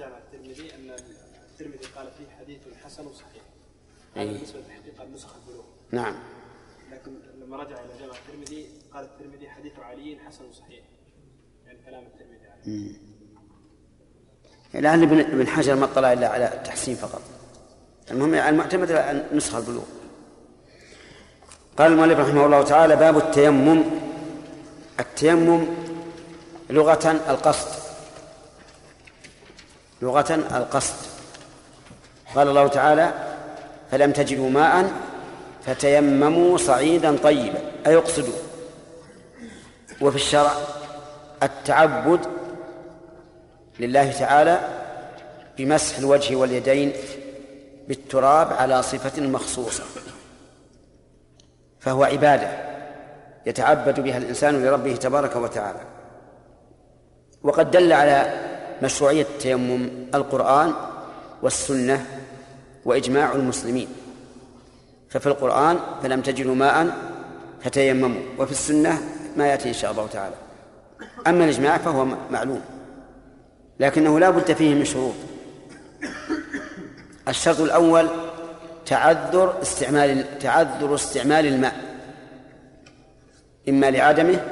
جامع الترمذي أن الترمذي قال فيه حديث حسن صحيح. هذا بالنسبة لتحقيق النسخ البلوغ. نعم. لكن لما رجع إلى جامع الترمذي قال الترمذي حديث علي حسن صحيح. يعني كلام الترمذي عليه. لعل ابن ابن حجر ما اطلع إلا على التحسين فقط. المهم المعتمد على نسخ البلوغ. قال المؤلف رحمه الله تعالى باب التيمم. التيمم لغة القصد. لغة القصد. قال الله تعالى فلم تجدوا ماء فتيمموا صعيدا طيبا. أي اقصدوا. وفي الشرع التعبد لله تعالى بمسح الوجه واليدين بالتراب على صفة مخصوصة. فهو عبادة يتعبد بها الإنسان لربه تبارك وتعالى. وقد دل على مشروعية التيمم القرآن والسنة وإجماع المسلمين. ففي القرآن فلم تجدوا ماء فتيمموا وفي السنة ما يأتي إن شاء الله تعالى. أما الإجماع فهو معلوم لكنه لا بد فيه من شروط. الشرط الأول تعذر استعمال تعذر استعمال الماء إما لعدمه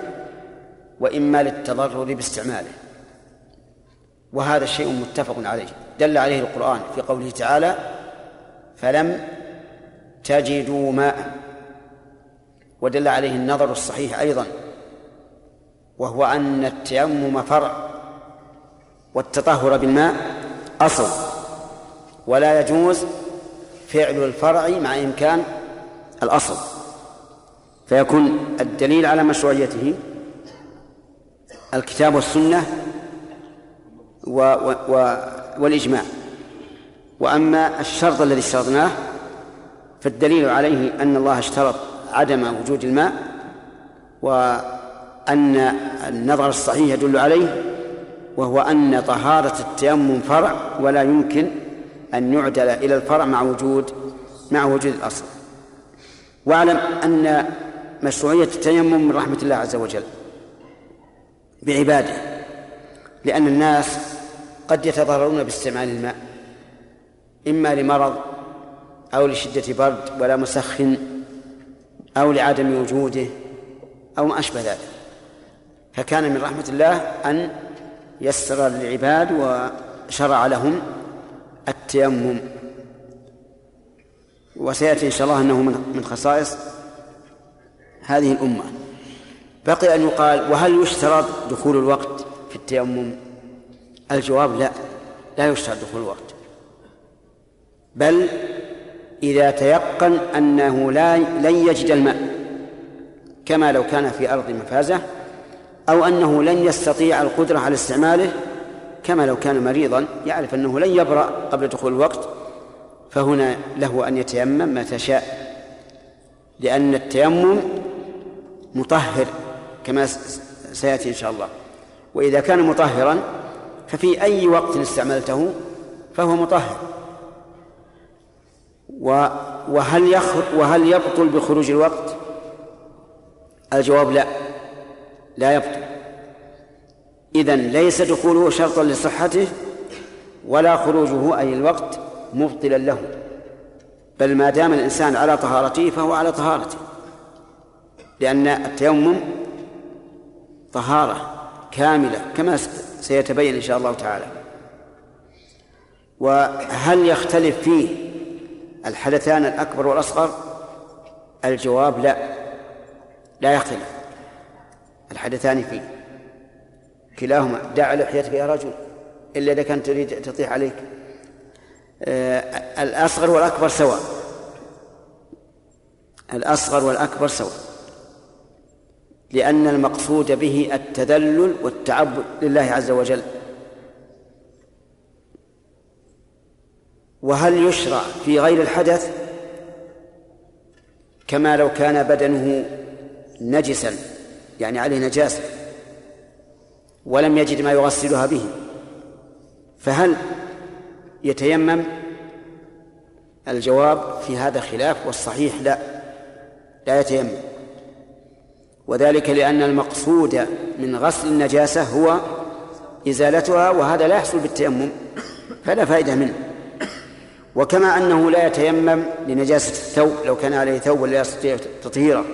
وإما للتضرر باستعماله. وهذا شيء متفق عليه. دل عليه القرآن في قوله تعالى فلم تجدوا ماء. ودل عليه النظر الصحيح أيضا. وهو أن التيمم فرع والتطهر بالماء أصل. ولا يجوز فعل الفرع مع إمكان الأصل. فيكون الدليل على مشروعيته الكتاب والسنة و و والإجماع. وأما الشرط الذي اشترطناه فالدليل عليه أن الله اشترط عدم وجود الماء وأن النظر الصحيح يدل عليه وهو أن طهارة التيمم فرع ولا يمكن أن يعدل إلى الفرع مع وجود مع وجود الأصل. واعلم أن مشروعية التيمم من رحمة الله عز وجل بعباده لأن الناس قد يتضررون باستعمال الماء إما لمرض أو لشدة برد ولا مسخن أو لعدم وجوده أو ما أشبه ذلك. فكان من رحمة الله أن يسر للعباد وشرع لهم التيمم. وسيأتي إن شاء الله أنه من خصائص هذه الأمة. بقي أن يقال وهل يشترط دخول الوقت في التيمم؟ الجواب لا لا يشترط دخول الوقت بل إذا تيقن أنه لا لن يجد الماء كما لو كان في أرض مفازة أو أنه لن يستطيع القدرة على استعماله كما لو كان مريضا يعرف أنه لن يبرأ قبل دخول الوقت فهنا له أن يتيمم متى شاء لأن التيمم مطهر كما سيأتي إن شاء الله. وإذا كان مطهرا ففي أي وقت استعملته فهو مطهر. وهل يخر وهل يبطل بخروج الوقت؟ الجواب لا لا يبطل. إذن ليس دخوله شرطا لصحته ولا خروجه أي الوقت مبطلا له. بل ما دام الإنسان على طهارته فهو على طهارته لأن التيمم طهارة كاملة كما سيتبين إن شاء الله تعالى. وهل يختلف فيه الحدثان الأكبر والأصغر؟ الجواب لا. لا يختلف. الحدثان فيه. كلاهما. دع لحيتك يا رجل. إلا إذا كانت تريد تطيح عليك. آه الأصغر والأكبر سواء. الأصغر والأكبر سواء. لأن المقصود به التذلل والتعبد لله عز وجل. وهل يشرع في غير الحدث؟ كما لو كان بدنه نجسا يعني عليه نجاسة ولم يجد ما يغسلها به فهل يتيمم؟ الجواب في هذا خلاف والصحيح لا لا يتيمم. وذلك لأن المقصود من غسل النجاسة هو إزالتها وهذا لا يحصل بالتيمم فلا فائدة منه وكما أنه لا يتيمم لنجاسة الثوب لو كان عليه ثوب لا يستطيع تطهيره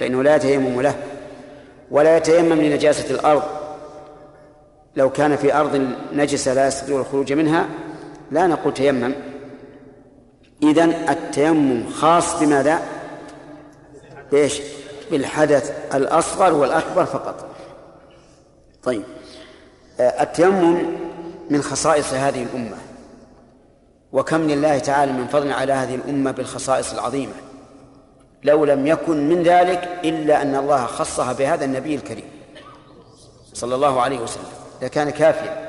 فإنه لا يتيمم له ولا يتيمم لنجاسة الأرض لو كان في أرض نجسة لا يستطيع الخروج منها لا نقول تيمم إذن التيمم خاص بماذا؟ بإيش؟ بالحدث الأصغر والأكبر فقط. طيب. آه، التيمم من خصائص هذه الأمة. وكم لله تعالى من فضل على هذه الأمة بالخصائص العظيمة. لو لم يكن من ذلك إلا أن الله خصها بهذا النبي الكريم صلى الله عليه وسلم. لكان كافيا.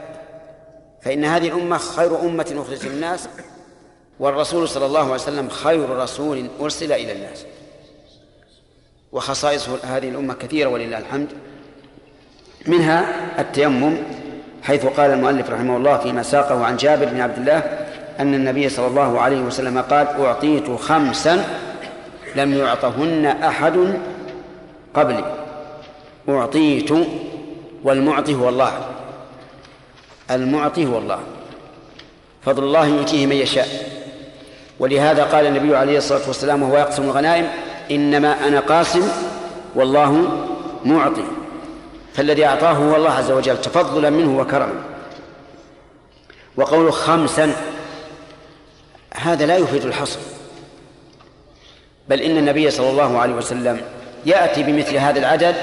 فإن هذه الأمة خير أمة أخرجت للناس والرسول صلى الله عليه وسلم خير رسول أرسل إلى الناس. وخصائص هذه الأمة كثيرة ولله الحمد. منها التيمم حيث قال المؤلف رحمه الله فيما ساقه عن جابر بن عبد الله أن النبي صلى الله عليه وسلم قال أعطيت خمسا لم يعطهن أحد قبلي. أعطيت والمعطي هو الله. المعطي هو الله. فضل الله يؤتيه من يشاء. ولهذا قال النبي عليه الصلاة والسلام وهو يقسم الغنائم إنما أنا قاسم والله معطي. فالذي أعطاه هو الله عز وجل تفضلا منه وكرما. وقوله خمسا هذا لا يفيد الحصر. بل إن النبي صلى الله عليه وسلم يأتي بمثل هذا العدد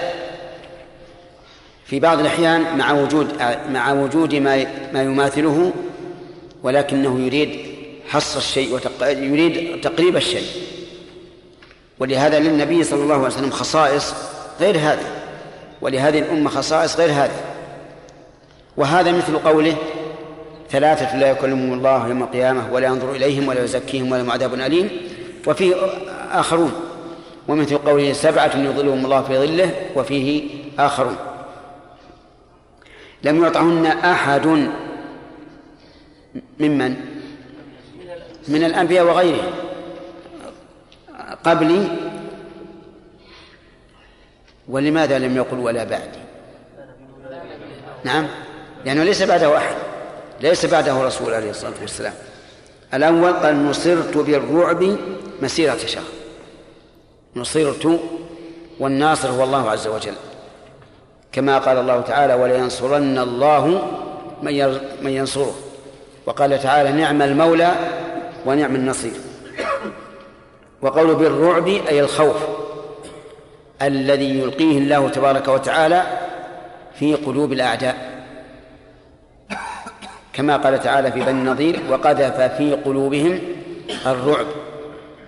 في بعض الأحيان مع وجود مع وجود ما ما يماثله ولكنه يريد حصر الشيء وتق... يريد تقريب الشيء. ولهذا للنبي صلى الله عليه وسلم خصائص غير هذه ولهذه الأمة خصائص غير هذه. وهذا مثل قوله ثلاثة لا يكلمهم الله يوم القيامة ولا ينظر إليهم ولا يزكيهم ولا عذاب أليم وفيه آخرون. ومثل قوله سبعة يظلهم الله في ظله وفيه آخرون. لم يعطهن أحد ممن؟ من الأنبياء وغيرهم. قبلي ولماذا لم يقل ولا بعدي نعم لأنه ليس بعده أحد ليس بعده رسول عليه الصلاة والسلام. الأول قال نصرت بالرعب مسيرة شهر. نصرت والناصر هو الله عز وجل. كما قال الله تعالى ولينصرن الله من ينصره وقال تعالى نعم المولى ونعم النصير وقول بالرعب أي الخوف الذي يلقيه الله تبارك وتعالى في قلوب الأعداء. كما قال تعالى في بني النظير وقذف في قلوبهم الرعب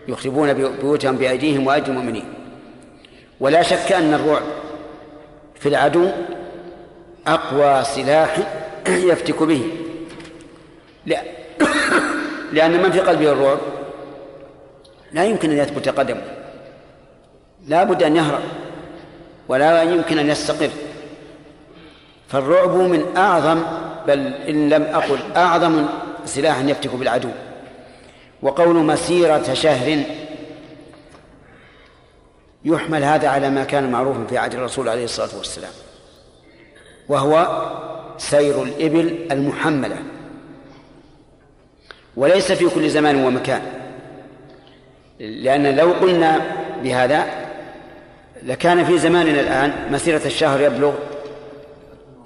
يخربون بيوتهم بأيديهم وأيدي المؤمنين. ولا شك أن الرعب في العدو أقوى سلاح يفتك به. لأن من في قلبه الرعب؟ لا يمكن أن يثبت قدمه. لا بد أن يهرب ولا يمكن أن يستقر. فالرعب من أعظم بل إن لم أقل أعظم سلاح يفتك بالعدو. وقول مسيرة شهر يحمل هذا على ما كان معروفا في عهد الرسول عليه الصلاة والسلام. وهو سير الإبل المحملة. وليس في كل زمان ومكان. لأن لو قلنا بهذا لكان في زماننا الآن مسيرة الشهر يبلغ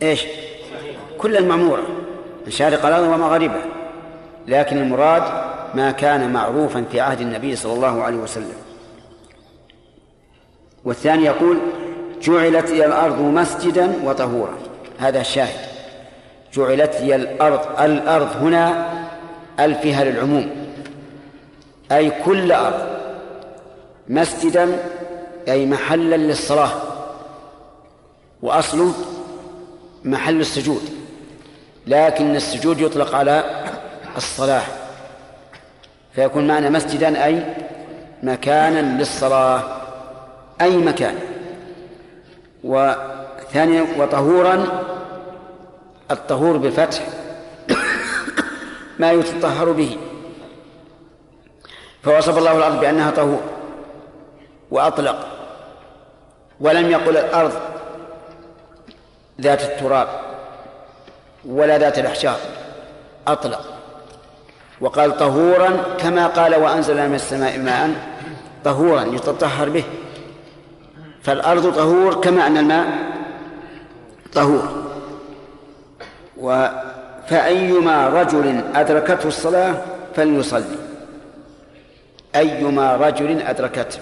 إيش؟ كل المعمورة من شارق الأرض ومغاربها. لكن المراد ما كان معروفا في عهد النبي صلى الله عليه وسلم. والثاني يقول جعلت لي الأرض مسجدا وطهورا. هذا الشاهد. جعلت لي الأرض الأرض هنا ألفها للعموم. أي كل أرض مسجدا أي محلا للصلاة. وأصله محل السجود لكن السجود يطلق على الصلاة. فيكون معنى مسجدا أي مكانا للصلاة أي مكان. وثانيا وطهورا الطهور بالفتح ما يتطهر به. فوصف الله الأرض بأنها طهور وأطلق ولم يقل الأرض ذات التراب ولا ذات الأحجار. أطلق. وقال طهورا كما قال وأنزل من السماء ماء طهورا يتطهر به. فالأرض طهور كما أن الماء طهور. و فأيما رجل أدركته الصلاة فليصلي. أيما رجل أدركته.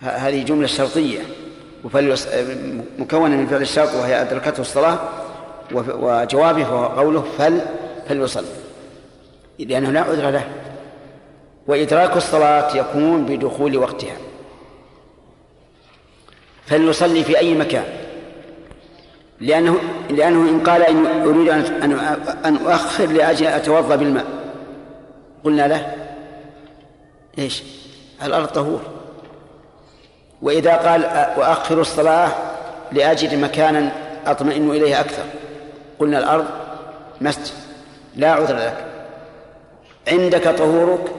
هذه جملة شرطية. مكونة من فعل الشرط وهي أدركته الصلاة وجوابه هو قوله فل فليصلي. لأنه لا عذر له. وإدراك الصلاة يكون بدخول وقتها. فليصلي في أي مكان. لأنه لأنه إن قال إن أريد أن أن أؤخر لأجل أتوضأ بالماء. قلنا له إيش؟ الأرض طهور. وإذا قال أؤخر الصلاة لأجد مكانا أطمئن إليه أكثر. قلنا الأرض مسجد لا عذر لك. عندك طهورك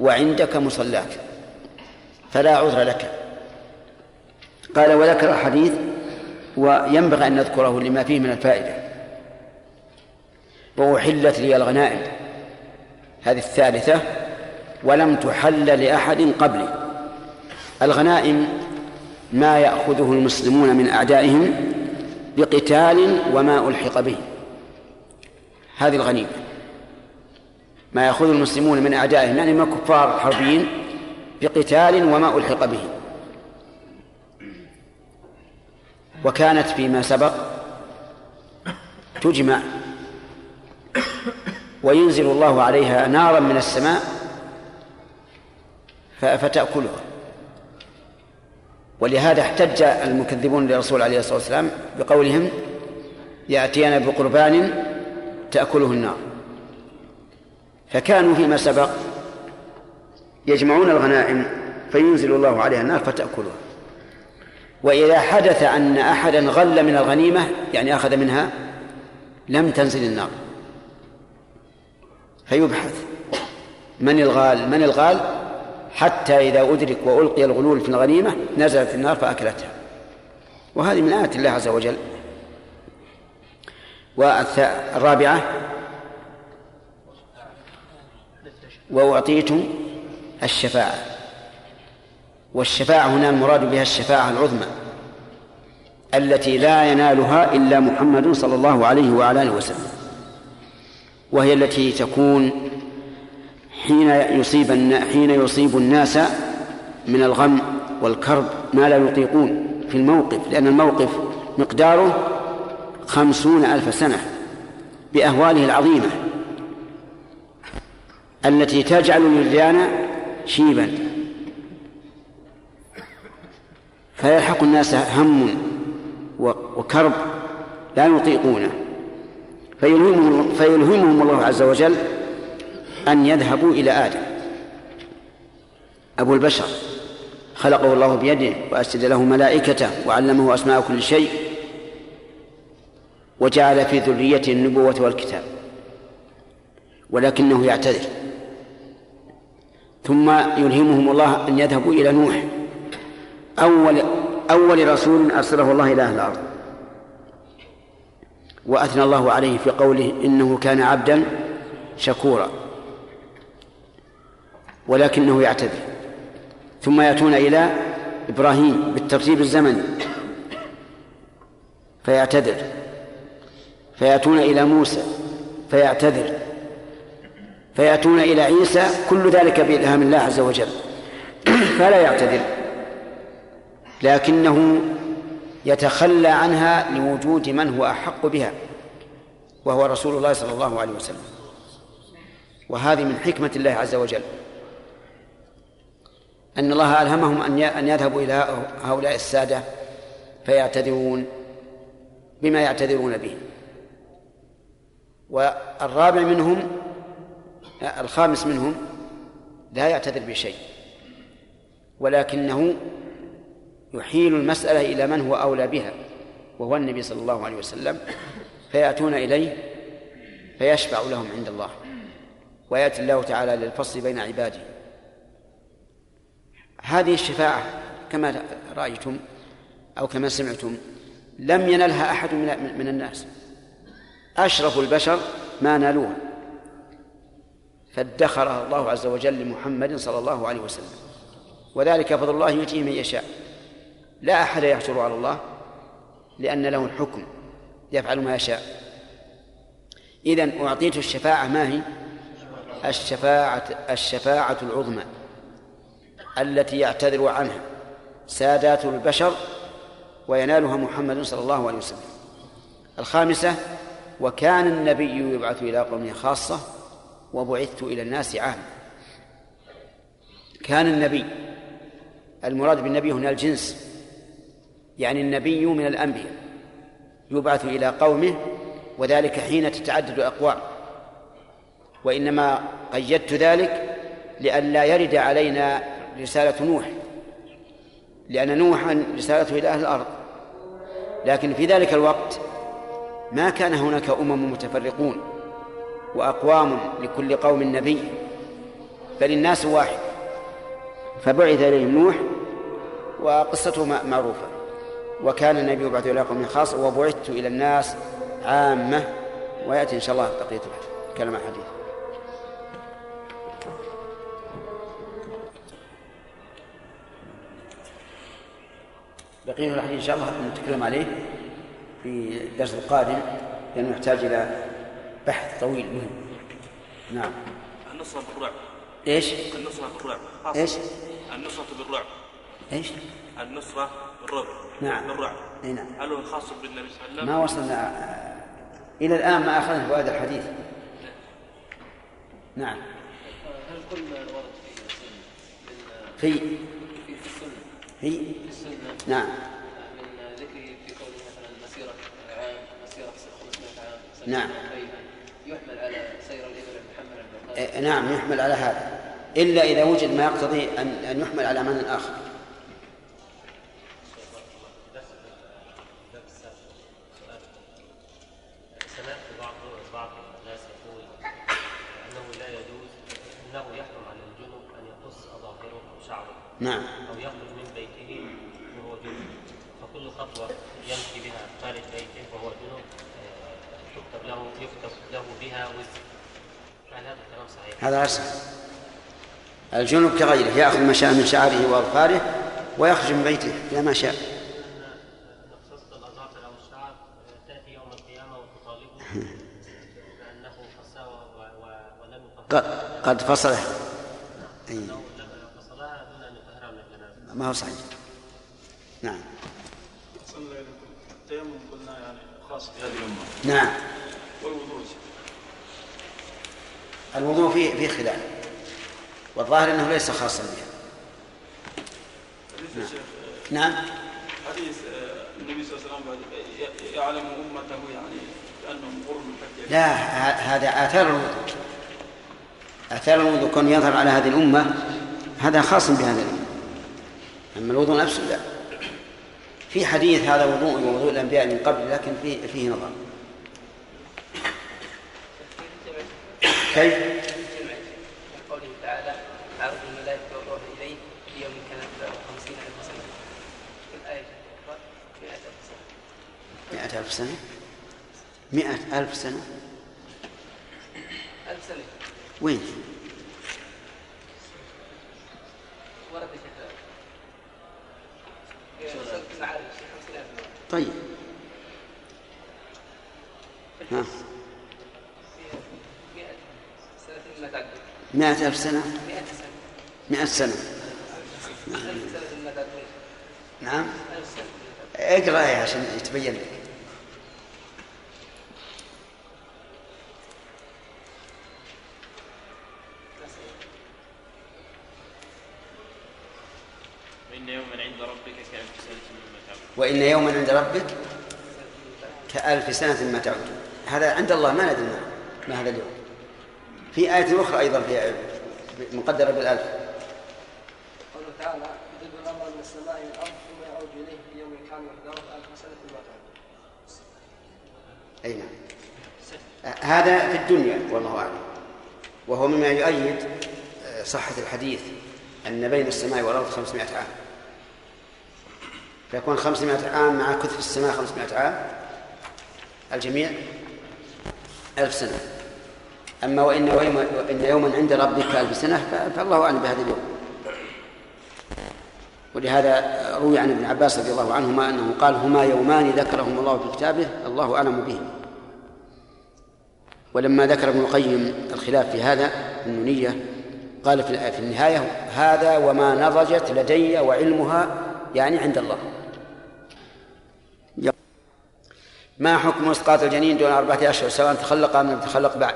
وعندك مصلاك فلا عذر لك. قال وذكر حديث وينبغي أن نذكره لما فيه من الفائدة. وأحلت لي الغنائم. هذه الثالثة ولم تحل لأحد قبلي الغنائم ما يأخذه المسلمون من أعدائهم بقتال وما ألحق به. هذه الغنيمة. ما يأخذ المسلمون من أعدائهم يعني من الكفار الحربيين بقتال وما ألحق به. وكانت فيما سبق تجمع. وينزل الله عليها نارا من السماء فتأكلها ولهذا احتج المكذبون للرسول عليه الصلاة والسلام بقولهم يأتينا بقربان تأكله النار. فكانوا فيما سبق يجمعون الغنائم فينزل الله عليها النار فتأكلها وإذا حدث أن أحدا غل من الغنيمة يعني أخذ منها لم تنزل النار. فيبحث من الغال؟ من الغال؟ حتى إذا أدرك وألقي الغلول في الغنيمة نزلت النار فأكلتها. وهذه من آيات الله عز وجل. والرابعة وأعطيتم الشفاعة. والشفاعة هنا المراد بها الشفاعة العظمى التي لا ينالها إلا محمد صلى الله عليه وعلى آله وسلم. وهي التي تكون حين يصيب حين يصيب الناس من الغم والكرب ما لا يطيقون في الموقف لأن الموقف مقداره خمسون ألف سنة بأهواله العظيمة التي تجعل الولدان شيبا. فيلحق الناس هم وكرب لا يطيقونه. فيلهمهم, فيلهمهم الله عز وجل أن يذهبوا إلى آدم. أبو البشر خلقه الله بيده وأسجد له ملائكته وعلمه أسماء كل شيء وجعل في ذريته النبوة والكتاب ولكنه يعتذر. ثم يلهمهم الله أن يذهبوا إلى نوح. أول أول رسول أرسله الله إلى أهل الأرض. وأثنى الله عليه في قوله إنه كان عبدا شكورا. ولكنه يعتذر. ثم يأتون إلى إبراهيم بالترتيب الزمني. فيعتذر. فيأتون إلى موسى. فيعتذر. فيأتون إلى عيسى. كل ذلك بإلهام الله عز وجل. فلا يعتذر. لكنه يتخلى عنها لوجود من هو أحق بها وهو رسول الله صلى الله عليه وسلم. وهذه من حكمة الله عز وجل. أن الله ألهمهم أن أن يذهبوا إلى هؤلاء السادة فيعتذرون بما يعتذرون به. والرابع منهم الخامس منهم لا يعتذر بشيء ولكنه يحيل المسألة إلى من هو أولى بها وهو النبي صلى الله عليه وسلم فيأتون إليه فيشفع لهم عند الله ويأتي الله تعالى للفصل بين عباده. هذه الشفاعة كما رأيتم أو كما سمعتم لم ينلها أحد من الناس. أشرف البشر ما نالوها فادخرها الله عز وجل لمحمد صلى الله عليه وسلم. وذلك فضل الله يؤتيه من يشاء. لا أحد يحجر على الله لأن له الحكم يفعل ما يشاء. إذن أعطيت الشفاعة ما هي؟ الشفاعة الشفاعة العظمى. التي يعتذر عنها سادات البشر وينالها محمد صلى الله عليه وسلم. الخامسة وكان النبي يبعث إلى قومه خاصة وبعثت إلى الناس عامة كان النبي المراد بالنبي هنا الجنس يعني النبي من الأنبياء يبعث إلى قومه وذلك حين تتعدد أقوام وإنما قيدت ذلك لئلا يرد علينا رسالة نوح. لأن نوحا رسالته إلى أهل الأرض. لكن في ذلك الوقت ما كان هناك أمم متفرقون وأقوام لكل قوم نبي بل الناس واحد. فبعث إليهم نوح وقصته معروفة. وكان النبي يبعث إلى قوم خاص وبعثت إلى الناس عامة ويأتي إن شاء الله بقية الكلام الحديث. بقية الحديث إن شاء الله نتكلم عليه في الدرس القادم لأنه يحتاج إلى بحث طويل مهم. نعم. النصرة بالرعب إيش؟ النصرة بالرعب إيش؟ النصرة بالرعب إيش؟ النصرة بالرعب نعم. بالرعب إي نعم. هل هو خاص بالنبي صلى الله عليه وسلم؟ ما وصلنا إلى الآن ما أخذنا فوائد الحديث. نعم. هل كل ورد في في. في السنة. في. نعم. من ذكره في قوله مثلا مسيرة عام مسيرة 500 عام نعم. يحمل على سير الإبل إيه، نعم يحمل على هذا. إلا إذا وجد ما يقتضي أن أن يحمل على معنى آخر سمعت بعض بعض خطوة يمشي بها خارج بيته وهو جنوب آه، تكتب له يكتب له بها وزر هذا الكلام صحيح؟ هذا أصح الجنوب كغيره يأخذ ما شاء من شعره وأظفاره ويخرج من بيته إلى ما شاء. أو الشعر آه، تأتي يوم القيامة وتطالبه و- ولم يطهر قد, فصله أي. من الجنابه ما هو صحيح نعم صلى الله عليه وسلم. التيمم قلنا يعني خاص بهذه الأمة نعم. والوضوء الوضوء فيه فيه خلاف. والظاهر أنه ليس خاصا بها. شيخ نعم. حديث آه، النبي صلى الله عليه وسلم يعلم أمته يعني كأنهم غرم الحج لا هذا آثار الوضوء. آثار الوضوء كون يظهر على هذه الأمة هذا خاص بهذه الأمة. أما الوضوء نفسه لا. في حديث هذا وضوء ووضوء الأنبياء من قبل لكن فيه فيه نظر. كيف؟ قوله تعالى عرض الملائكة والروح في يوم ألف سنة مئة ألف سنة مئة ألف سنة ألف سنة وين؟ يا شيخ في سورة المعارج خمسين ألف مرة طيب ها مئة سنة ما مئة ألف سنة؟ مئة سنة. نعم. اقرأ عشان يتبين لك. وإن يوما عند ربك كألف سنة مما تعمل وإن يوما عند ربك كألف سنة ما تعود هذا عند الله ما ندري ما هذا اليوم. في آية أخرى أيضا في مقدرة بالألف. قوله تعالى يدب الأمر من السماء إلى الأرض ثم يعود إليه في يوم كان مقداره سنة مما تعود. أي نعم. هذا في الدنيا والله أعلم. وهو مما يؤيد صحة الحديث أن بين السماء والأرض خمسمائة عام. فيكون خمسمائة عام مع كثف السماء خمسمائة عام الجميع ألف سنة. أما وإن وإن يوما عند ربك ألف سنة فالله أعلم بهذا اليوم. ولهذا روي عن ابن عباس رضي الله عنهما أنه قال هما يومان ذكرهم الله في كتابه الله أعلم بهما ولما ذكر ابن القيم الخلاف في هذا النونية قال في في النهاية هذا وما نضجت لدي وعلمها يعني عند الله. ما حكم إسقاط الجنين دون أربعة أشهر سواء تخلق أم لم يتخلق بعد؟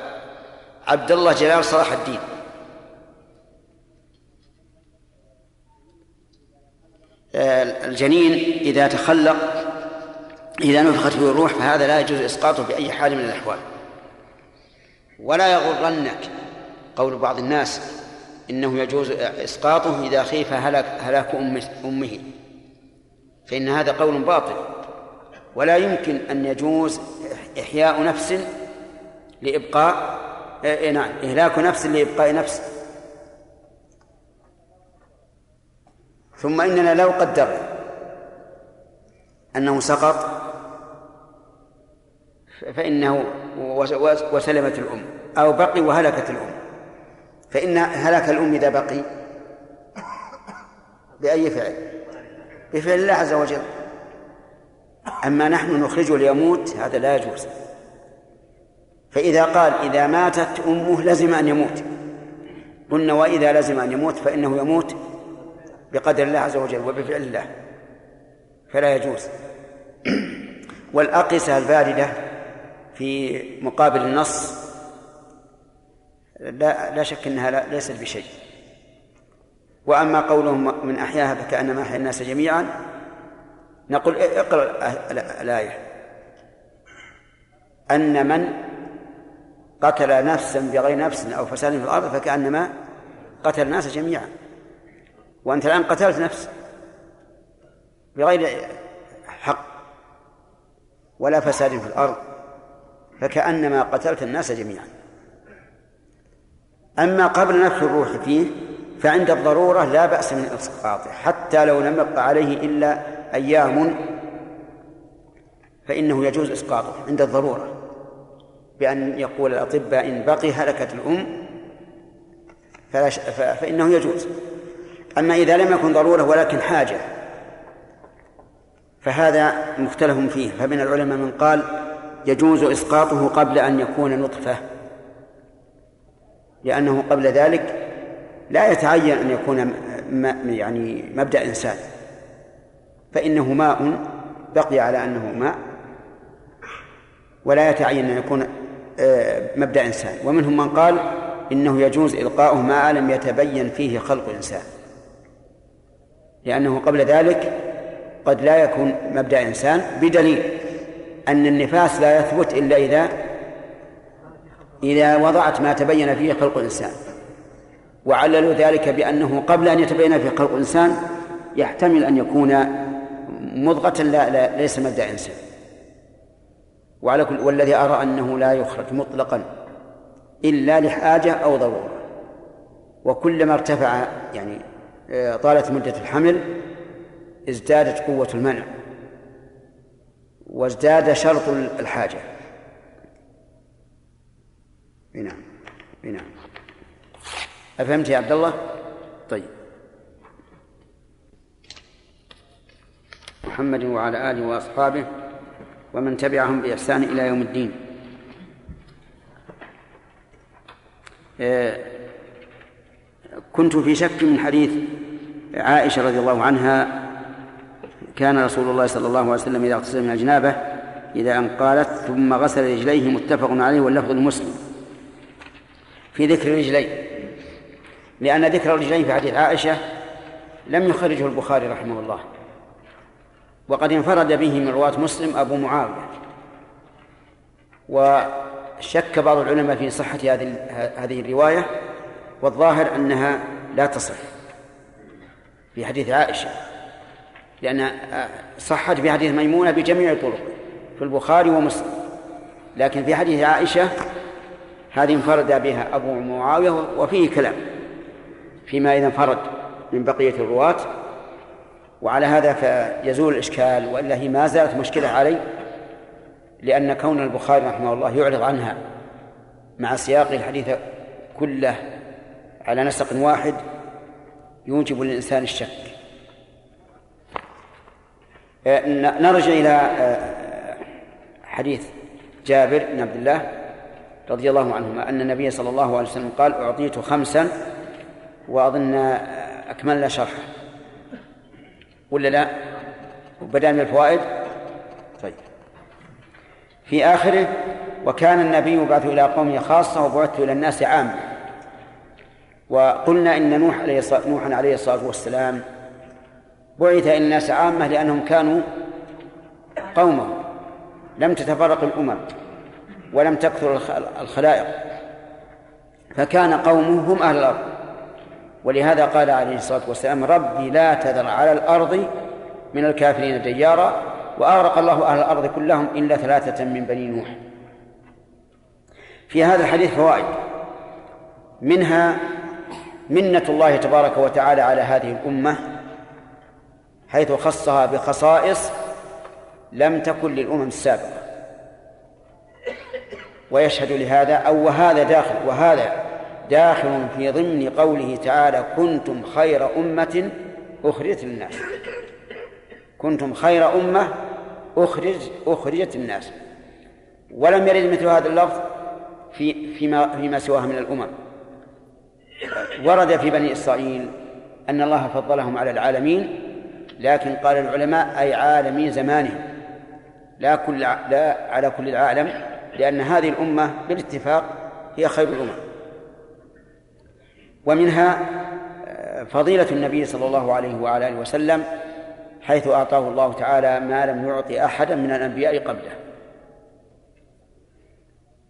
عبد الله جلال صلاح الدين. الجنين إذا تخلق إذا نفخت فيه الروح فهذا لا يجوز إسقاطه بأي حال من الأحوال. ولا يغرنك قول بعض الناس إنه يجوز إسقاطه إذا خيف هلاك هلاك أمه. فإن هذا قول باطل. ولا يمكن أن يجوز إحياء نفس لإبقاء إيه نعم. إهلاك نفس لإبقاء نفس. ثم إننا لو قدرنا أنه سقط فإنه وسلمت الأم أو بقي وهلكت الأم. فإن هلاك الأم إذا بقي بأي فعل؟ بفعل الله عز وجل. أما نحن نخرجه ليموت هذا لا يجوز. فإذا قال إذا ماتت أمه لزم أن يموت. قلنا وإذا لزم أن يموت فإنه يموت بقدر الله عز وجل وبفعل الله. فلا يجوز. والأقسة الباردة في مقابل النص لا لا شك إنها لا ليست بشيء. وأما قولهم من أحياها فكأنما أحيا الناس جميعا نقول اقرأ الآية. أن من قتل نفسا بغير نفس أو فساد في الأرض فكأنما قتل الناس جميعا. وأنت الآن قتلت نفس بغير حق ولا فساد في الأرض فكأنما قتلت الناس جميعا. أما قبل نفخ الروح فيه فعند الضرورة لا بأس من إسقاطه حتى لو لم يبق عليه إلا أيام فإنه يجوز إسقاطه عند الضرورة. بأن يقول الأطباء إن بقي هلكت الأم فلا. فإنه يجوز أما إذا لم يكن ضرورة ولكن حاجة فهذا مختلف فيه فمن العلماء من قال يجوز إسقاطه قبل أن يكون نطفة لأنه قبل ذلك لا يتعين أن يكون يعني مبدأ إنسان فإنه ماء بقي على أنه ماء ولا يتعين أن يكون مبدأ إنسان. ومنهم من قال إنه يجوز إلقاؤه ما لم يتبين فيه خلق إنسان لأنه قبل ذلك قد لا يكون مبدأ إنسان بدليل أن النفاس لا يثبت إلا إذا إذا وضعت ما تبين فيه خلق الإنسان. وعللوا ذلك بأنه قبل أن يتبين فيه خلق الإنسان يحتمل أن يكون مضغة لا, لا ليس مبدأ إنسان. وعلى كل والذي أرى أنه لا يخرج مطلقا إلا لحاجة أو ضرورة. وكلما ارتفع يعني آه، طالت مدة الحمل ازدادت قوة المنع وازداد شرط الحاجة. نعم نعم. أفهمت يا عبد الله؟ طيب. محمد وعلى آله وأصحابه. ومن تبعهم بإحسان إلى يوم الدين. آه، كنت في شك من حديث عائشة رضي الله عنها كان رسول الله صلى الله عليه وسلم إذا اغتسل من الجنابة إذا أن قالت ثم غسل رجليه متفق عليه واللفظ المسلم في ذكر الرجلين لأن ذكر الرجلين في حديث عائشة لم يخرجه البخاري رحمه الله. وقد انفرد به من رواة مسلم أبو معاوية. وشك بعض العلماء في صحة هذه هذه الرواية والظاهر أنها لا تصح في حديث عائشة لأن صحت في حديث ميمونة بجميع الطرق في البخاري ومسلم. لكن في حديث عائشة هذه انفرد بها أبو معاوية وفيه كلام فيما إذا انفرد من بقية الرواة. وعلى هذا فيزول الإشكال وإلا هي ما زالت مشكلة علي لأن كون البخاري رحمه الله يعرض عنها مع سياق الحديث كله على نسق واحد يوجب للإنسان الشك. آه، نرجع إلى آه، حديث جابر بن عبد الله رضي الله عنهما أن النبي صلى الله عليه وسلم قال أعطيت خمسا وأظن أكملنا شرحه. ولا لا؟ بدأ من الفوائد؟ طيب. في آخره وكان النبي يبعث إلى قومه خاصة وبعثت إلى الناس عامة. وقلنا إن نوح عليه الصلاة نوحا عليه الصلاة والسلام بعث إلى الناس عامة لأنهم كانوا قومه لم تتفرق الأمم ولم تكثر الخلائق. فكان قومه هم أهل الأرض. ولهذا قال عليه الصلاة والسلام ربي لا تذر على الأرض من الكافرين ديارا وأغرق الله أهل الأرض كلهم إلا ثلاثة من بني نوح. في هذا الحديث فوائد. منها منة الله تبارك وتعالى على هذه الأمة حيث خصها بخصائص لم تكن للأمم السابقة. ويشهد لهذا أو وهذا داخل وهذا داخل في ضمن قوله تعالى كنتم خير أمة أخرجت للناس. كنتم خير أمة أخرج أخرجت الناس ولم يرد مثل هذا اللفظ في فيما فيما سواها من الأمم. ورد في بني إسرائيل أن الله فضلهم على العالمين لكن قال العلماء أي عالمي زمانهم. لا كل لا على كل العالم لأن هذه الأمة بالاتفاق هي خير الأمم. ومنها آه، فضيلة النبي صلى الله عليه وعلى آله وسلم حيث أعطاه الله تعالى ما لم يعطي أحدا من الأنبياء قبله.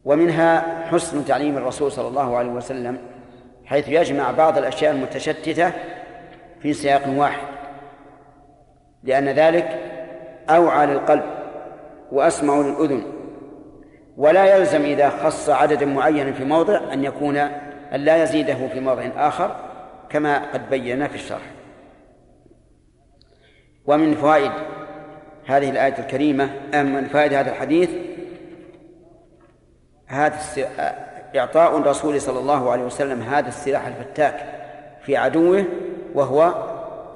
ومنها حسن تعليم الرسول صلى الله عليه وسلم حيث يجمع بعض الأشياء المتشتتة في سياق واحد. لأن ذلك أوعى للقلب وأسمع للأذن ولا يلزم إذا خص عددا معينا في موضع أن يكون أن لا يزيده في موضع آخر كما قد بينا في الشرح. ومن فوائد هذه الآية الكريمة من فوائد هذا الحديث؟ هذا إعطاء الرسول صلى الله عليه وسلم هذا السلاح الفتاك في عدوه وهو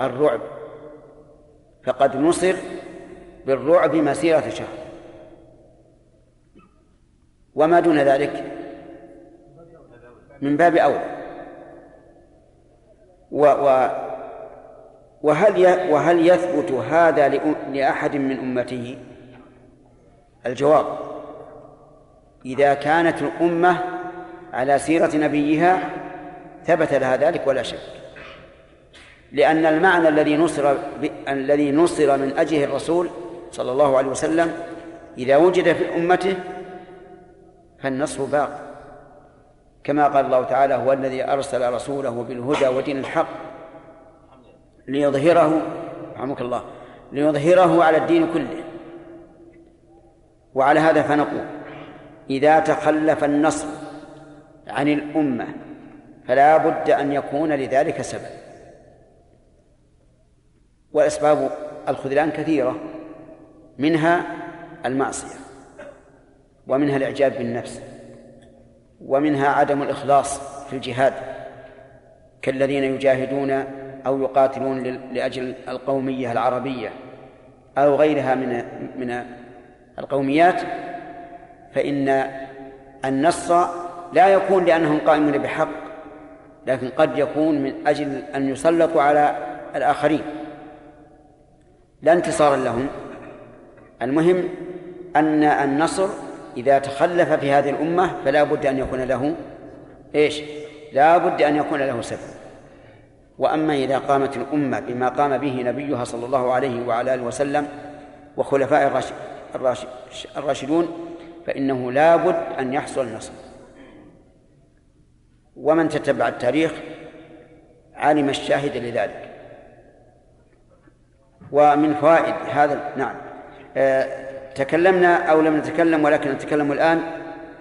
الرعب. فقد نصر بالرعب مسيرة شهر. وما دون ذلك؟ من باب أولى و و وهل وهل يثبت هذا لأحد من أمته؟ الجواب إذا كانت الأمة على سيرة نبيها ثبت لها ذلك ولا شك لأن المعنى الذي نصر. الذي نصر من أجله الرسول صلى الله عليه وسلم إذا وجد في أمته فالنصر باق كما قال الله تعالى هو الذي أرسل رسوله بالهدى ودين الحق ليظهره رحمك الله ليظهره على الدين كله. وعلى هذا فنقول إذا تخلف النصر عن الأمة فلا بد أن يكون لذلك سبب. وأسباب الخذلان كثيرة منها المعصية ومنها الإعجاب بالنفس. ومنها عدم الإخلاص في الجهاد كالذين يجاهدون أو يقاتلون لأجل القومية العربية أو غيرها من من القوميات فإن النص لا يكون لأنهم قائمون بحق لكن قد يكون من أجل أن يسلطوا على الآخرين. لا انتصارا لهم. المهم أن النصر إذا تخلف في هذه الأمة فلا بد أن يكون له إيش؟ لا بد أن يكون له سبب. وأما إذا قامت الأمة بما قام به نبيها صلى الله عليه وعلى آله وسلم وخلفاء الراشدون فإنه لا بد أن يحصل النصر ومن تتبع التاريخ علم الشاهد لذلك. ومن فوائد هذا نعم. آه تكلمنا أو لم نتكلم ولكن نتكلم الآن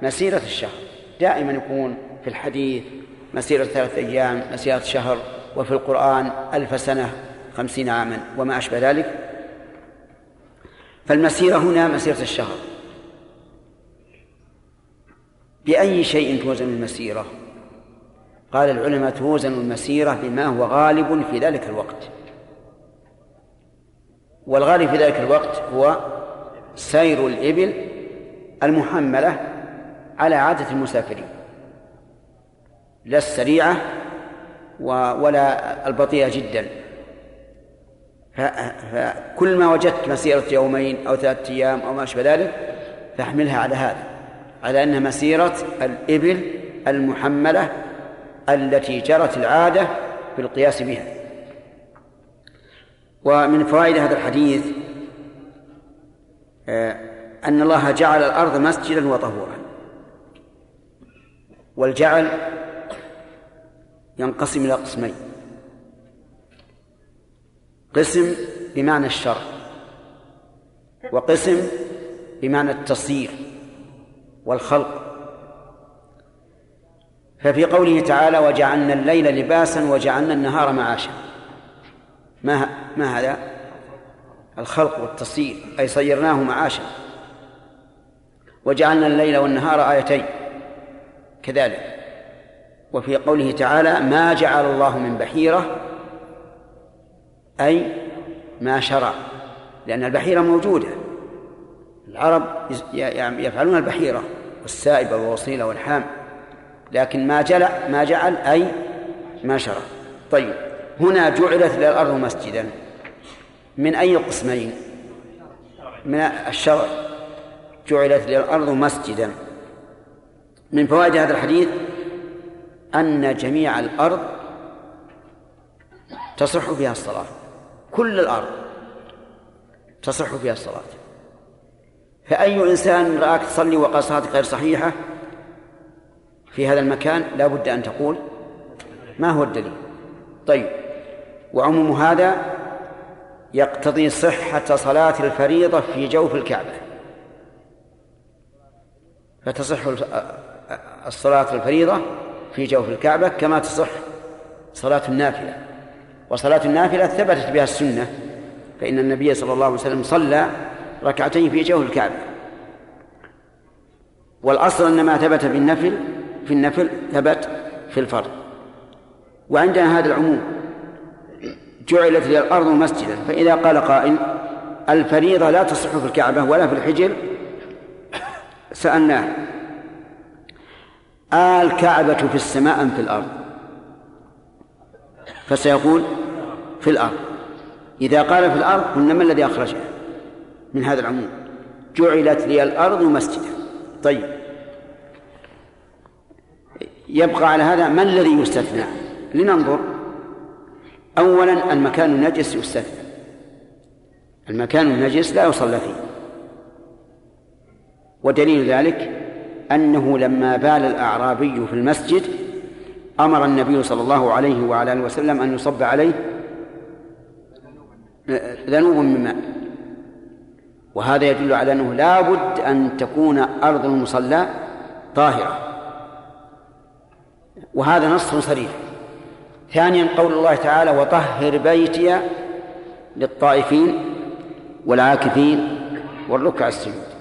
مسيرة الشهر. دائما يكون في الحديث مسيرة ثلاثة أيام مسيرة شهر وفي القرآن ألف سنة خمسين عاما وما أشبه ذلك. فالمسيرة هنا مسيرة الشهر. بأي شيء توزن المسيرة؟ قال العلماء توزن المسيرة بما هو غالب في ذلك الوقت. والغالب في ذلك الوقت هو سير الإبل المحملة على عادة المسافرين. لا السريعة ولا البطيئة جدا. فكل ما وجدت مسيرة يومين أو ثلاثة أيام أو ما أشبه ذلك فأحملها على هذا على أنها مسيرة الإبل المحملة التي جرت العادة بالقياس بها. ومن فوائد هذا الحديث أن الله جعل الأرض مسجدا وطهورا. والجعل ينقسم إلى قسمين. قسم بمعنى الشرع وقسم بمعنى التصيير والخلق. ففي قوله تعالى وجعلنا الليل لباسا وجعلنا النهار معاشا. ما ما هذا؟ الخلق والتصيير أي صيرناه معاشا. وجعلنا الليل والنهار آيتين كذلك. وفي قوله تعالى ما جعل الله من بحيرة أي ما شرع لأن البحيرة موجودة. العرب يفعلون البحيرة والسائبة والوصيلة والحام. لكن ما جل ما جعل أي ما شرع طيب هنا جعلت للأرض مسجدا. من أي قسمين؟ من الشرع جعلت للأرض مسجدا. من فوائد هذا الحديث أن جميع الأرض تصح فيها الصلاة. كل الأرض تصح فيها الصلاة. فأي إنسان رآك تصلي وقال صلاتك غير صحيحة في هذا المكان لا بد أن تقول ما هو الدليل. طيب وعموم هذا يقتضي صحة صلاة الفريضة في جوف الكعبة. فتصح الصلاة الفريضة في جوف الكعبة كما تصح صلاة النافلة. وصلاة النافلة ثبتت بها السنة فإن النبي صلى الله عليه وسلم صلى ركعتين في جوف الكعبة. والأصل أن ما ثبت في النفل في النفل ثبت في الفرض. وعندنا هذا العموم. جعلت لي الأرض مسجدا. فإذا قال قائل الفريضة لا تصح في الكعبة ولا في الحجر سألناه الكعبة في السماء أم في الأرض؟ فسيقول في الأرض. إذا قال في الأرض قلنا ما الذي أخرجه من هذا العموم؟ جعلت لي الأرض مسجدا. طيب. يبقى على هذا ما الذي يستثنى؟ لننظر. أولا المكان النجس يستثنى. المكان النجس لا يصلى فيه. ودليل ذلك أنه لما بال الأعرابي في المسجد أمر النبي صلى الله عليه وعلى آله وسلم أن يصب عليه ذنوب من ماء. وهذا يدل على أنه لا بد أن تكون أرض المصلى طاهرة. وهذا نص صريح. ثانيا قول الله تعالى وطهر بيتي للطائفين والعاكفين والركع السجود.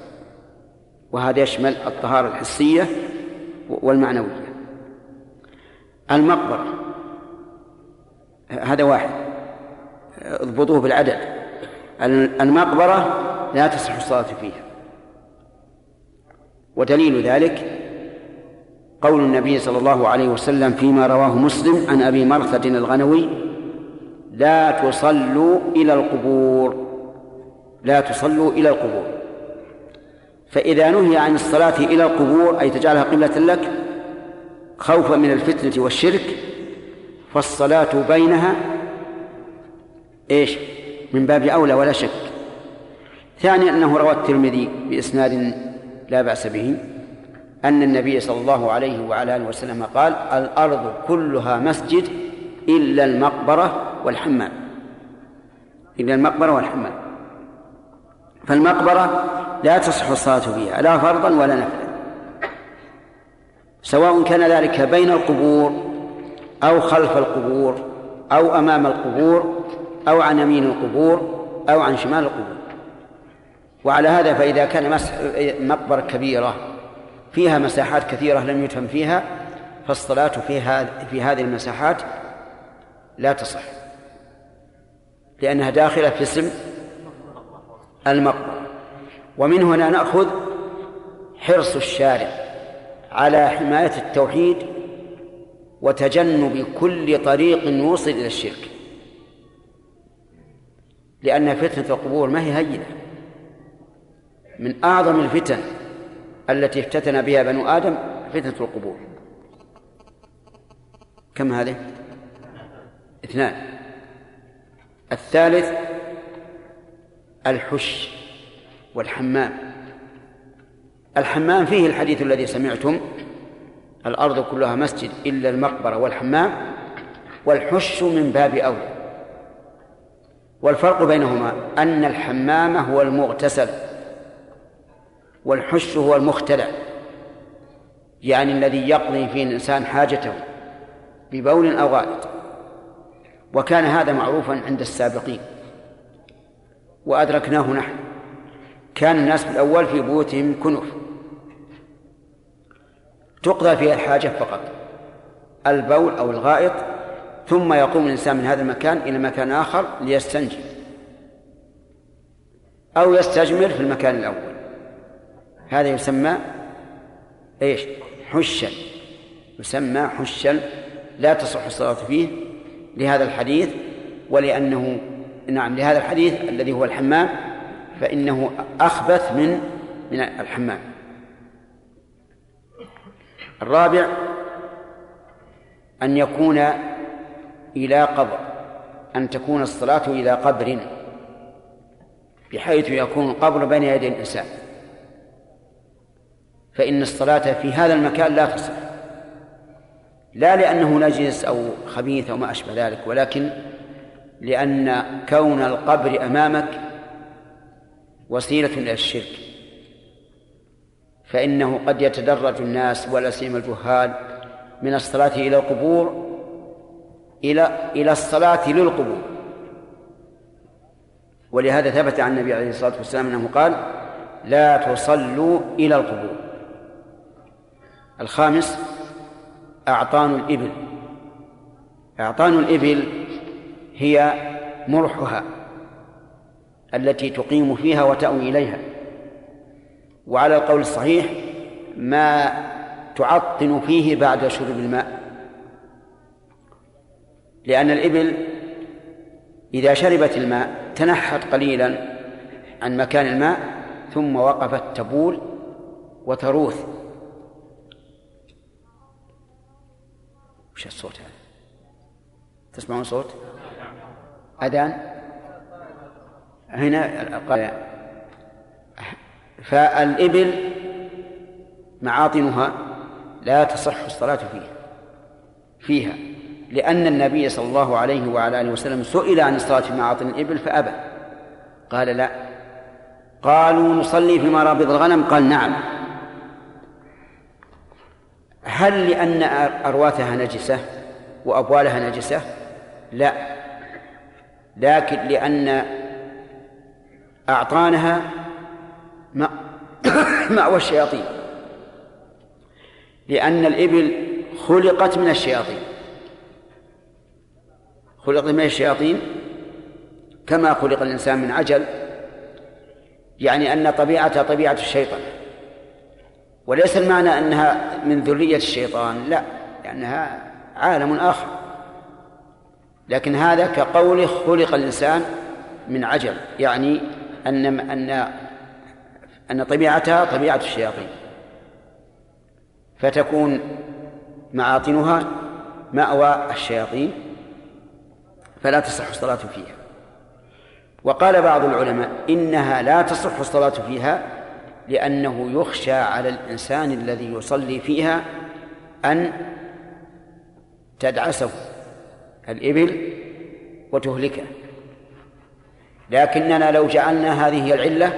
وهذا يشمل الطهارة الحسية والمعنوية. المقبرة. هذا واحد. اضبطوه بالعدد. المقبرة لا تصح الصلاة فيها. ودليل ذلك قول النبي صلى الله عليه وسلم فيما رواه مسلم عن أبي مرثد الغنوي لا تصلوا إلى القبور لا تصلوا إلى القبور. فإذا نهي عن الصلاة إلى القبور أي تجعلها قبلة لك خوفا من الفتنة والشرك فالصلاة بينها إيش؟ من باب أولى ولا شك. ثانيا أنه روى الترمذي بإسناد لا بأس به. أن النبي صلى الله عليه وعلى آله وسلم قال الأرض كلها مسجد إلا المقبرة والحمام. إلا المقبرة والحمام. فالمقبرة لا تصح الصلاة فيها لا فرضا ولا نفلا. سواء كان ذلك بين القبور أو خلف القبور أو أمام القبور أو عن يمين القبور أو عن شمال القبور. وعلى هذا فإذا كان مقبرة كبيرة فيها مساحات كثيرة لم يتم فيها فالصلاة في في هذه المساحات لا تصح. لأنها داخلة في اسم المقبرة. ومن هنا نأخذ حرص الشارع على حماية التوحيد وتجنب كل طريق يوصل إلى الشرك. لأن فتنة القبور ما هي هينة. من أعظم الفتن التي افتتن بها بنو آدم فتنة القبور. كم هذه؟ اثنان. الثالث الحش والحمام. الحمام فيه الحديث الذي سمعتم. الأرض كلها مسجد إلا المقبرة والحمام. والحش من باب أولى والفرق بينهما أن الحمام هو المغتسل. والحش هو المختلع. يعني الذي يقضي فيه الإنسان حاجته ببول أو غائط. وكان هذا معروفا عند السابقين. وأدركناه نحن. كان الناس في الأول في بيوتهم كنف تقضى فيها الحاجة فقط. البول أو الغائط. ثم يقوم الإنسان من هذا المكان إلى مكان آخر ليستنجي. أو يستجمر في المكان الأول. هذا يسمى إيش؟ حشا. يسمى حشا لا تصح الصلاة فيه لهذا الحديث ولأنه نعم لهذا الحديث الذي هو الحمام فإنه أخبث من من الحمام. الرابع أن يكون إلى قبر أن تكون الصلاة إلى قبر بحيث يكون القبر بين يدي الإنسان. فإن الصلاة في هذا المكان لا تصح لا لأنه نجس أو خبيث أو ما أشبه ذلك ولكن لأن كون القبر أمامك وسيلة إلى الشرك. فإنه قد يتدرج الناس ولا سيما الجهال من الصلاة إلى القبور إلى إلى الصلاة للقبور. ولهذا ثبت عن النبي عليه الصلاة والسلام أنه قال لا تصلوا إلى القبور. الخامس أعطان الإبل. أعطان الإبل هي مرحها التي تقيم فيها وتأوي إليها. وعلى القول الصحيح ما تعطن فيه بعد شرب الماء. لأن الإبل إذا شربت الماء تنحت قليلا عن مكان الماء ثم وقفت تبول وتروث. وش الصوت هذا؟ تسمعون صوت؟ أذان؟ هنا قال فالإبل معاطنها لا تصح الصلاة فيها. فيها. لأن النبي صلى الله عليه وعلى آله وسلم سئل عن الصلاة في معاطن الإبل فأبى. قال لا. قالوا نصلي في مرابض الغنم؟ قال نعم. هل لأن أرواثها نجسة وأبوالها نجسة؟ لا. لكن لأن أعطانها مأوى الشياطين. لأن الإبل خلقت من الشياطين. خلقت من الشياطين كما خلق الإنسان من عجل يعني أن طبيعتها طبيعة الشيطان. وليس المعنى أنها من ذرية الشيطان لا لأنها عالم آخر. لكن هذا كقوله خلق الإنسان من عجل يعني أن أن أن طبيعتها طبيعة الشياطين. فتكون معاطنها مأوى الشياطين فلا تصح الصلاة فيها. وقال بعض العلماء إنها لا تصح الصلاة فيها لأنه يخشى على الإنسان الذي يصلي فيها أن تدعسه الإبل وتهلكه. لكننا لو جعلنا هذه هي العلة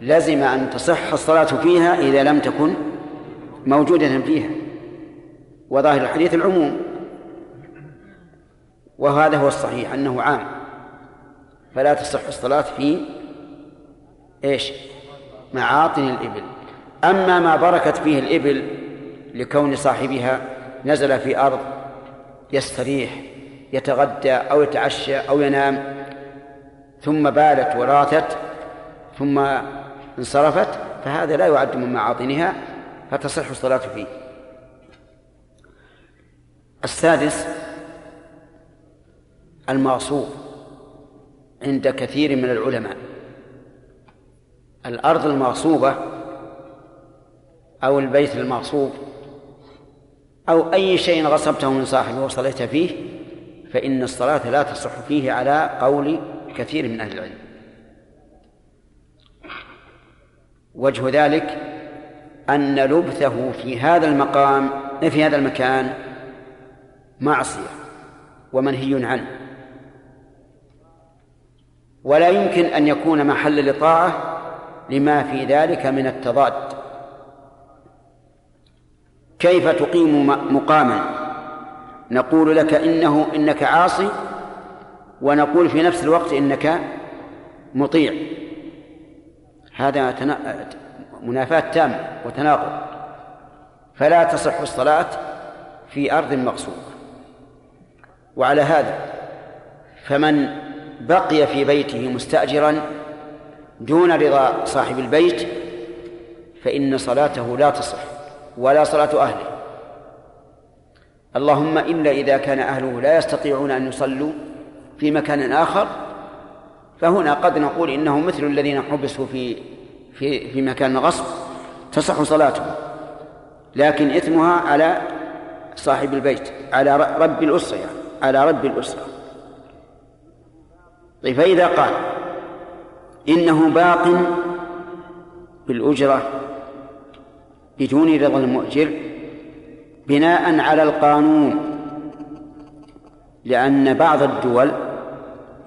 لزم أن تصح الصلاة فيها إذا لم تكن موجودة فيها. وظاهر الحديث العموم وهذا هو الصحيح أنه عام. فلا تصح الصلاة في إيش؟ معاطن الإبل. أما ما بركت فيه الإبل لكون صاحبها نزل في أرض يستريح يتغدى أو يتعشى أو ينام ثم بالت وراتت ثم انصرفت فهذا لا يعد من معاطنها فتصح الصلاة فيه. السادس المغصوب عند كثير من العلماء. الأرض المغصوبة أو البيت المغصوب أو أي شيء غصبته من صاحبه وصليت فيه فإن الصلاة لا تصح فيه على قول كثير من أهل العلم. وجه ذلك أن لبثه في هذا المقام في هذا المكان معصية ومنهي عنه. ولا يمكن أن يكون محل لطاعة لما في ذلك من التضاد. كيف تقيم مقاما؟ نقول لك إنه إنك عاصي ونقول في نفس الوقت إنك مطيع. هذا منافاة تامة وتناقض. فلا تصح الصلاة في أرض مغصوبة وعلى هذا فمن بقي في بيته مستأجرا دون رضا صاحب البيت فإن صلاته لا تصح ولا صلاة أهله. اللهم إلا إذا كان أهله لا يستطيعون أن يصلوا في مكان آخر فهنا قد نقول إنه مثل الذين حبسوا في في في مكان غصب تصح صلاتهم لكن إثمها على صاحب البيت على رب الأسرة يعني على رب الأسرة. طيب فإذا قال إنه باق بالأجرة بدون رضا المؤجر بناء على القانون لأن بعض الدول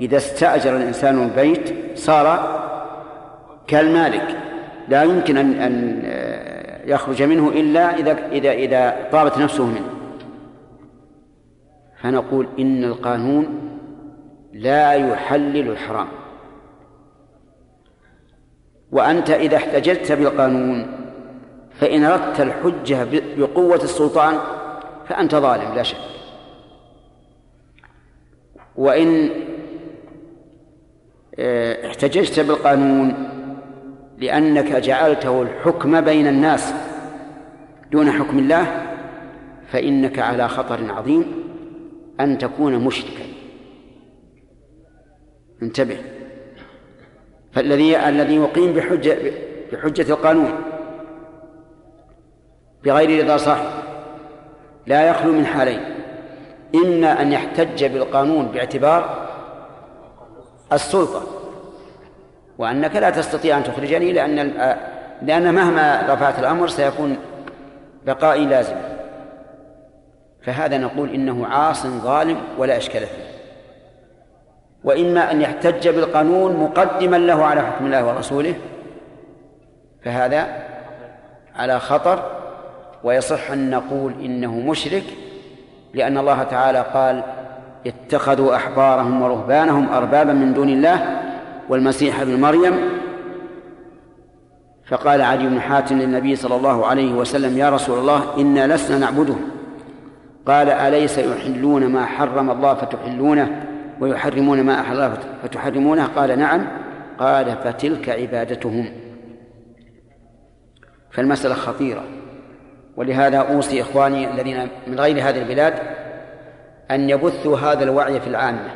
إذا استأجر الإنسان البيت صار كالمالك لا يمكن أن أن يخرج منه إلا إذا إذا إذا طابت نفسه منه. فنقول إن القانون لا يحلل الحرام. وأنت إذا احتججت بالقانون فإن أردت الحجة بقوة السلطان فأنت ظالم لا شك. وإن آه، احتججت بالقانون لأنك جعلته الحكم بين الناس دون حكم الله فإنك على خطر عظيم أن تكون مشركا. انتبه. فالذي الذي يقيم بحجة بحجة القانون بغير رضا صاحب لا يخلو من حالين. إما أن يحتج بالقانون باعتبار السلطة وأنك لا تستطيع أن تخرجني لأن لأن مهما رفعت الأمر سيكون بقائي لازم. فهذا نقول إنه عاص ظالم ولا إشكال فيه. وإما أن يحتج بالقانون مقدما له على حكم الله ورسوله فهذا على خطر ويصح أن نقول إنه مشرك لأن الله تعالى قال اتخذوا أحبارهم ورهبانهم أربابا من دون الله والمسيح ابن مريم. فقال علي بن حاتم للنبي صلى الله عليه وسلم يا رسول الله إنا لسنا نعبدهم قال أليس يحلون ما حرم الله فتحلونه؟ ويحرمون ما أحل الله فتحرمونه؟ قال نعم. قال فتلك عبادتهم. فالمسألة خطيرة. ولهذا أوصي إخواني الذين من غير هذه البلاد أن يبثوا هذا الوعي في العامة.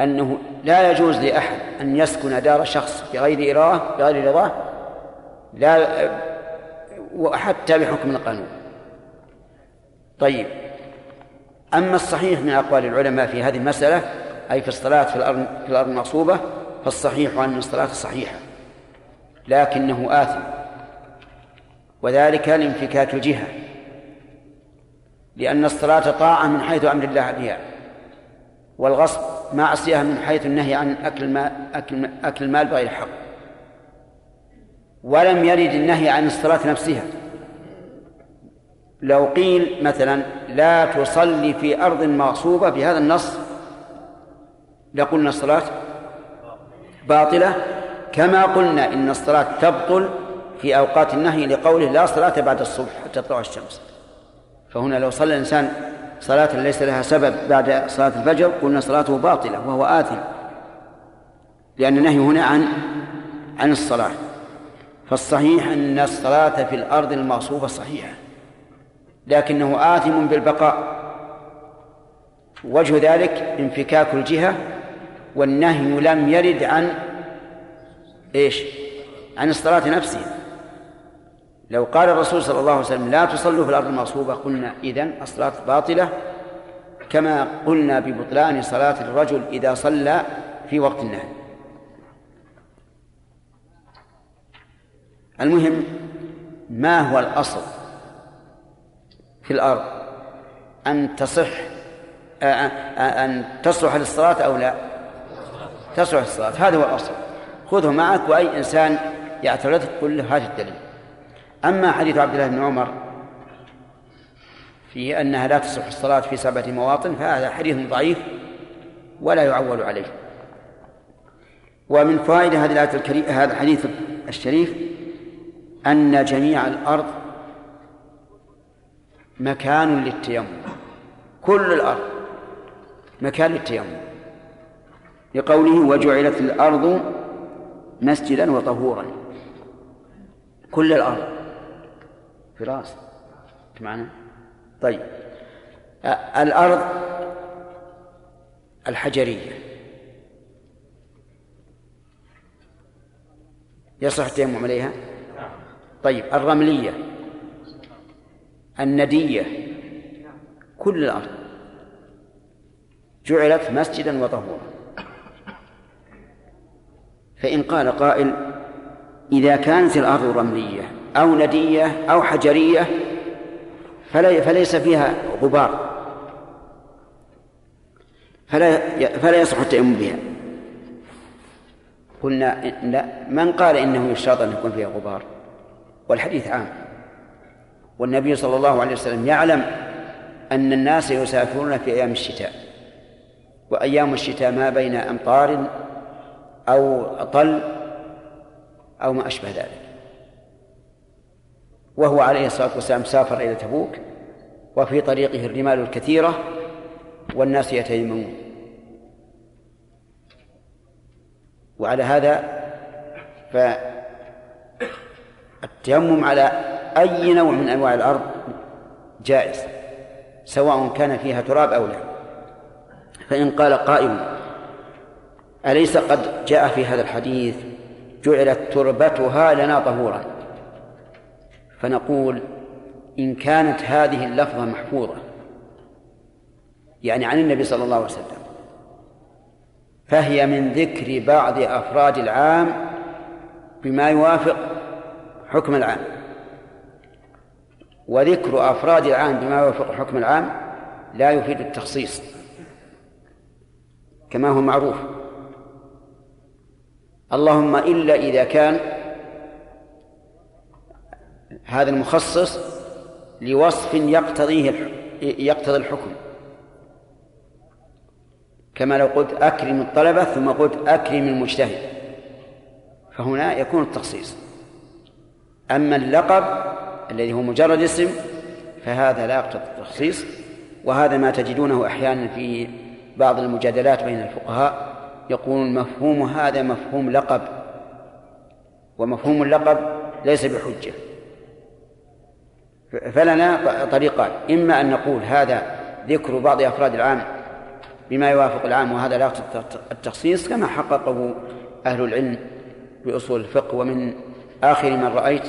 أنه لا يجوز لأحد أن يسكن دار شخص بغير إرادة بغير رضاه لا وحتى بحكم القانون. طيب. أما الصحيح من أقوال العلماء في هذه المسألة أي في الصلاة في الأرض في الأرض المغصوبة فالصحيح أن الصلاة صحيحة لكنه آثم. وذلك لانفكاك الجهة لأن الصلاة طاعة من حيث أمر الله بها والغصب معصية من حيث النهي عن أكل المال أكل, أكل المال بغير حق ولم يرد النهي عن الصلاة نفسها. لو قيل مثلا لا تصلي في أرض مغصوبة بهذا النص لقلنا الصلاة باطلة. كما قلنا إن الصلاة تبطل في أوقات النهي لقوله لا صلاة بعد الصبح حتى تطلع الشمس. فهنا لو صلى الإنسان صلاة ليس لها سبب بعد صلاة الفجر قلنا صلاته باطلة وهو آثم لأن النهي هنا عن عن الصلاة. فالصحيح أن الصلاة في الأرض المغصوبة صحيحة. لكنه آثم بالبقاء. وجه ذلك انفكاك الجهة والنهي لم يرد عن إيش؟ عن الصلاة نفسها لو قال الرسول صلى الله عليه وسلم لا تصلوا في الأرض المغصوبة قلنا إذن الصلاة باطلة. كما قلنا ببطلان صلاة الرجل إذا صلى في وقت النهي. المهم ما هو الأصل؟ في الأرض أن تصح أن تصلح للصلاة أو لا؟ تصلح للصلاة هذا هو الأصل. خذه معك وأي إنسان يعترضك قل له هذا الدليل. أما حديث عبد الله بن عمر في أنها لا تصح الصلاة في سبعة مواطن فهذا حديث ضعيف ولا يعول عليه. ومن فوائد هذه الآية الكريمة هذا الحديث الشريف أن جميع الأرض مكان للتيمم. كل الأرض مكان للتيمم. لقوله وجعلت الأرض مسجدا وطهورا. كل الأرض. فراس. معنا طيب. الأرض الحجرية. يصح التيمم عليها؟ طيب. الرملية. الندية. كل الأرض جعلت مسجدا وطهورا. فإن قال قائل إذا كانت الأرض رملية أو ندية أو حجرية فليس فيها غبار. فلا فلا يصح التيمم بها. قلنا لا من قال إنه يشترط أن يكون فيها غبار؟ والحديث عام. والنبي صلى الله عليه وسلم يعلم أن الناس يسافرون في أيام الشتاء وأيام الشتاء ما بين أمطار أو طل أو ما أشبه ذلك. وهو عليه الصلاة والسلام سافر إلى تبوك وفي طريقه الرمال الكثيرة والناس يتيممون. وعلى هذا فالتيمم على أي نوع من أنواع الأرض جائز سواء كان فيها تراب أو لا. فإن قال قائل أليس قد جاء في هذا الحديث جعلت تربتها لنا طهورا؟ فنقول إن كانت هذه اللفظة محفوظة يعني عن النبي صلى الله عليه وسلم. فهي من ذكر بعض أفراد العام بما يوافق حكم العام. وذكر أفراد العام بما يوافق حكم العام لا يفيد التخصيص كما هو معروف. اللهم إلا إذا كان هذا المخصص لوصف يقتضيه يقتضي الحكم. كما لو قلت أكرم الطلبة ثم قلت أكرم المجتهد فهنا يكون التخصيص. أما اللقب الذي هو مجرد اسم فهذا لا يقتضي التخصيص. وهذا ما تجدونه أحيانا في بعض المجادلات بين الفقهاء. يقولون مفهوم هذا مفهوم لقب ومفهوم اللقب ليس بحجة. فلنا طريقان. إما أن نقول هذا ذكر بعض أفراد العام بما يوافق العام وهذا لا التخصيص كما حققه أهل العلم بأصول الفقه. ومن آخر من رأيت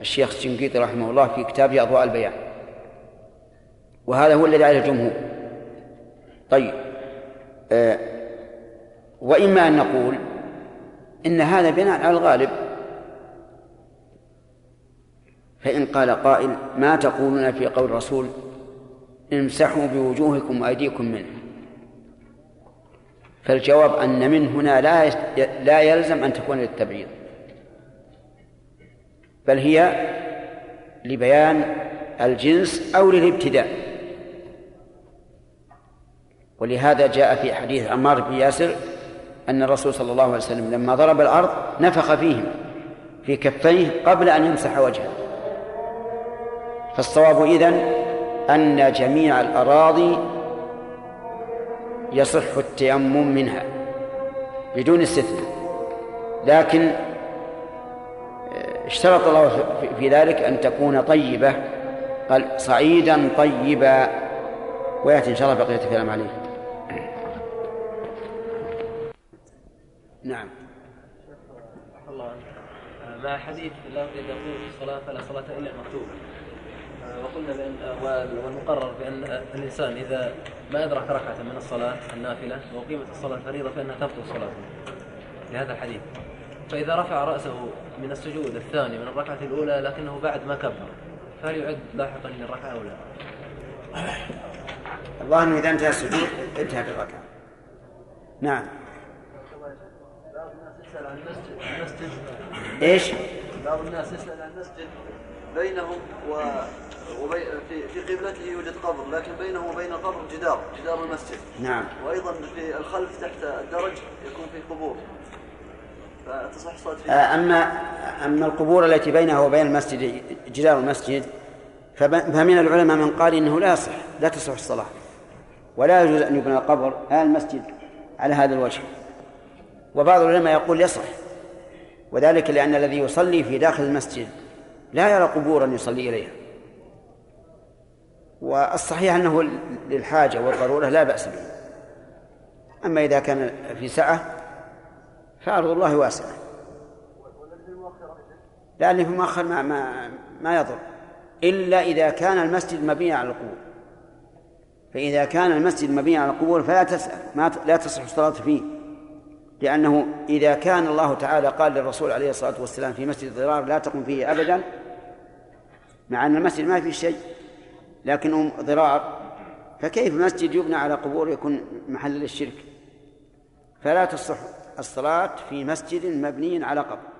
الشيخ الشنقيطي رحمه الله في كتابه أضواء البيان. وهذا هو الذي عليه الجمهور. طيب آه وإما أن نقول إن هذا بناء على الغالب فإن قال قائل ما تقولون في قول الرسول امسحوا بوجوهكم وأيديكم منه. فالجواب أن من هنا لا لا يلزم أن تكون للتبعيض. بل هي لبيان الجنس أو للابتداء. ولهذا جاء في حديث عمار بن ياسر أن الرسول صلى الله عليه وسلم لما ضرب الأرض نفخ فيهم في كفيه قبل أن يمسح وجهه. فالصواب إذن أن جميع الأراضي يصح التيمم منها بدون استثناء. لكن اشترط الله في ذلك أن تكون طيبة قال صعيدا طيبا ويأتي إن شاء الله بقية الكلام عليه. نعم. الله مع حديث لا يقول في الصلاة فلا صلاة إلا المكتوبة وقلنا بأن والمقرر بأن الإنسان إذا ما أدرك ركعة من الصلاة النافلة وقيمة الصلاة الفريضة فإنها تبطل صلاته. لهذا الحديث. فإذا رفع رأسه من السجود الثاني من الركعة الأولى لكنه بعد ما كبر فهل يعد لاحقا للركعة أو لا؟ الله أنه إذا انتهى السجود انتهت الركعة نعم. بعض الناس يسأل عن المسجد المسجد. إيش؟ بعض الناس يسأل عن المسجد بينهم و وبي... في في قبلته يوجد قبر لكن بينه وبين القبر جدار جدار المسجد. نعم. وأيضا في الخلف تحت الدرج يكون في قبور. آه، اما أما القبور التي بينه وبين المسجد جدار المسجد فمن العلماء من قال إنه لا يصح لا تصح الصلاة ولا يجوز أن يبنى القبر على المسجد على هذا الوجه. وبعض العلماء يقول يصح وذلك لأن الذي يصلي في داخل المسجد لا يرى قبورا يصلي إليها. والصحيح أنه للحاجة والضرورة لا بأس به. أما إذا كان في سعة فأرض الله واسعة لأن في المؤخر ما, ما, ما يضر. إلا إذا كان المسجد مبنيا على القبور. فإذا كان المسجد مبنيا على القبور فلا تسأل ما لا تصح الصلاة فيه. لأنه إذا كان الله تعالى قال للرسول عليه الصلاة والسلام في مسجد ضرار لا تقم فيه أبدا مع أن المسجد ما فيه شيء لكنه ضرار فكيف مسجد يبنى على قبور يكون محل للشرك؟ فلا تصح. الصلاة في مسجد مبني على قبر.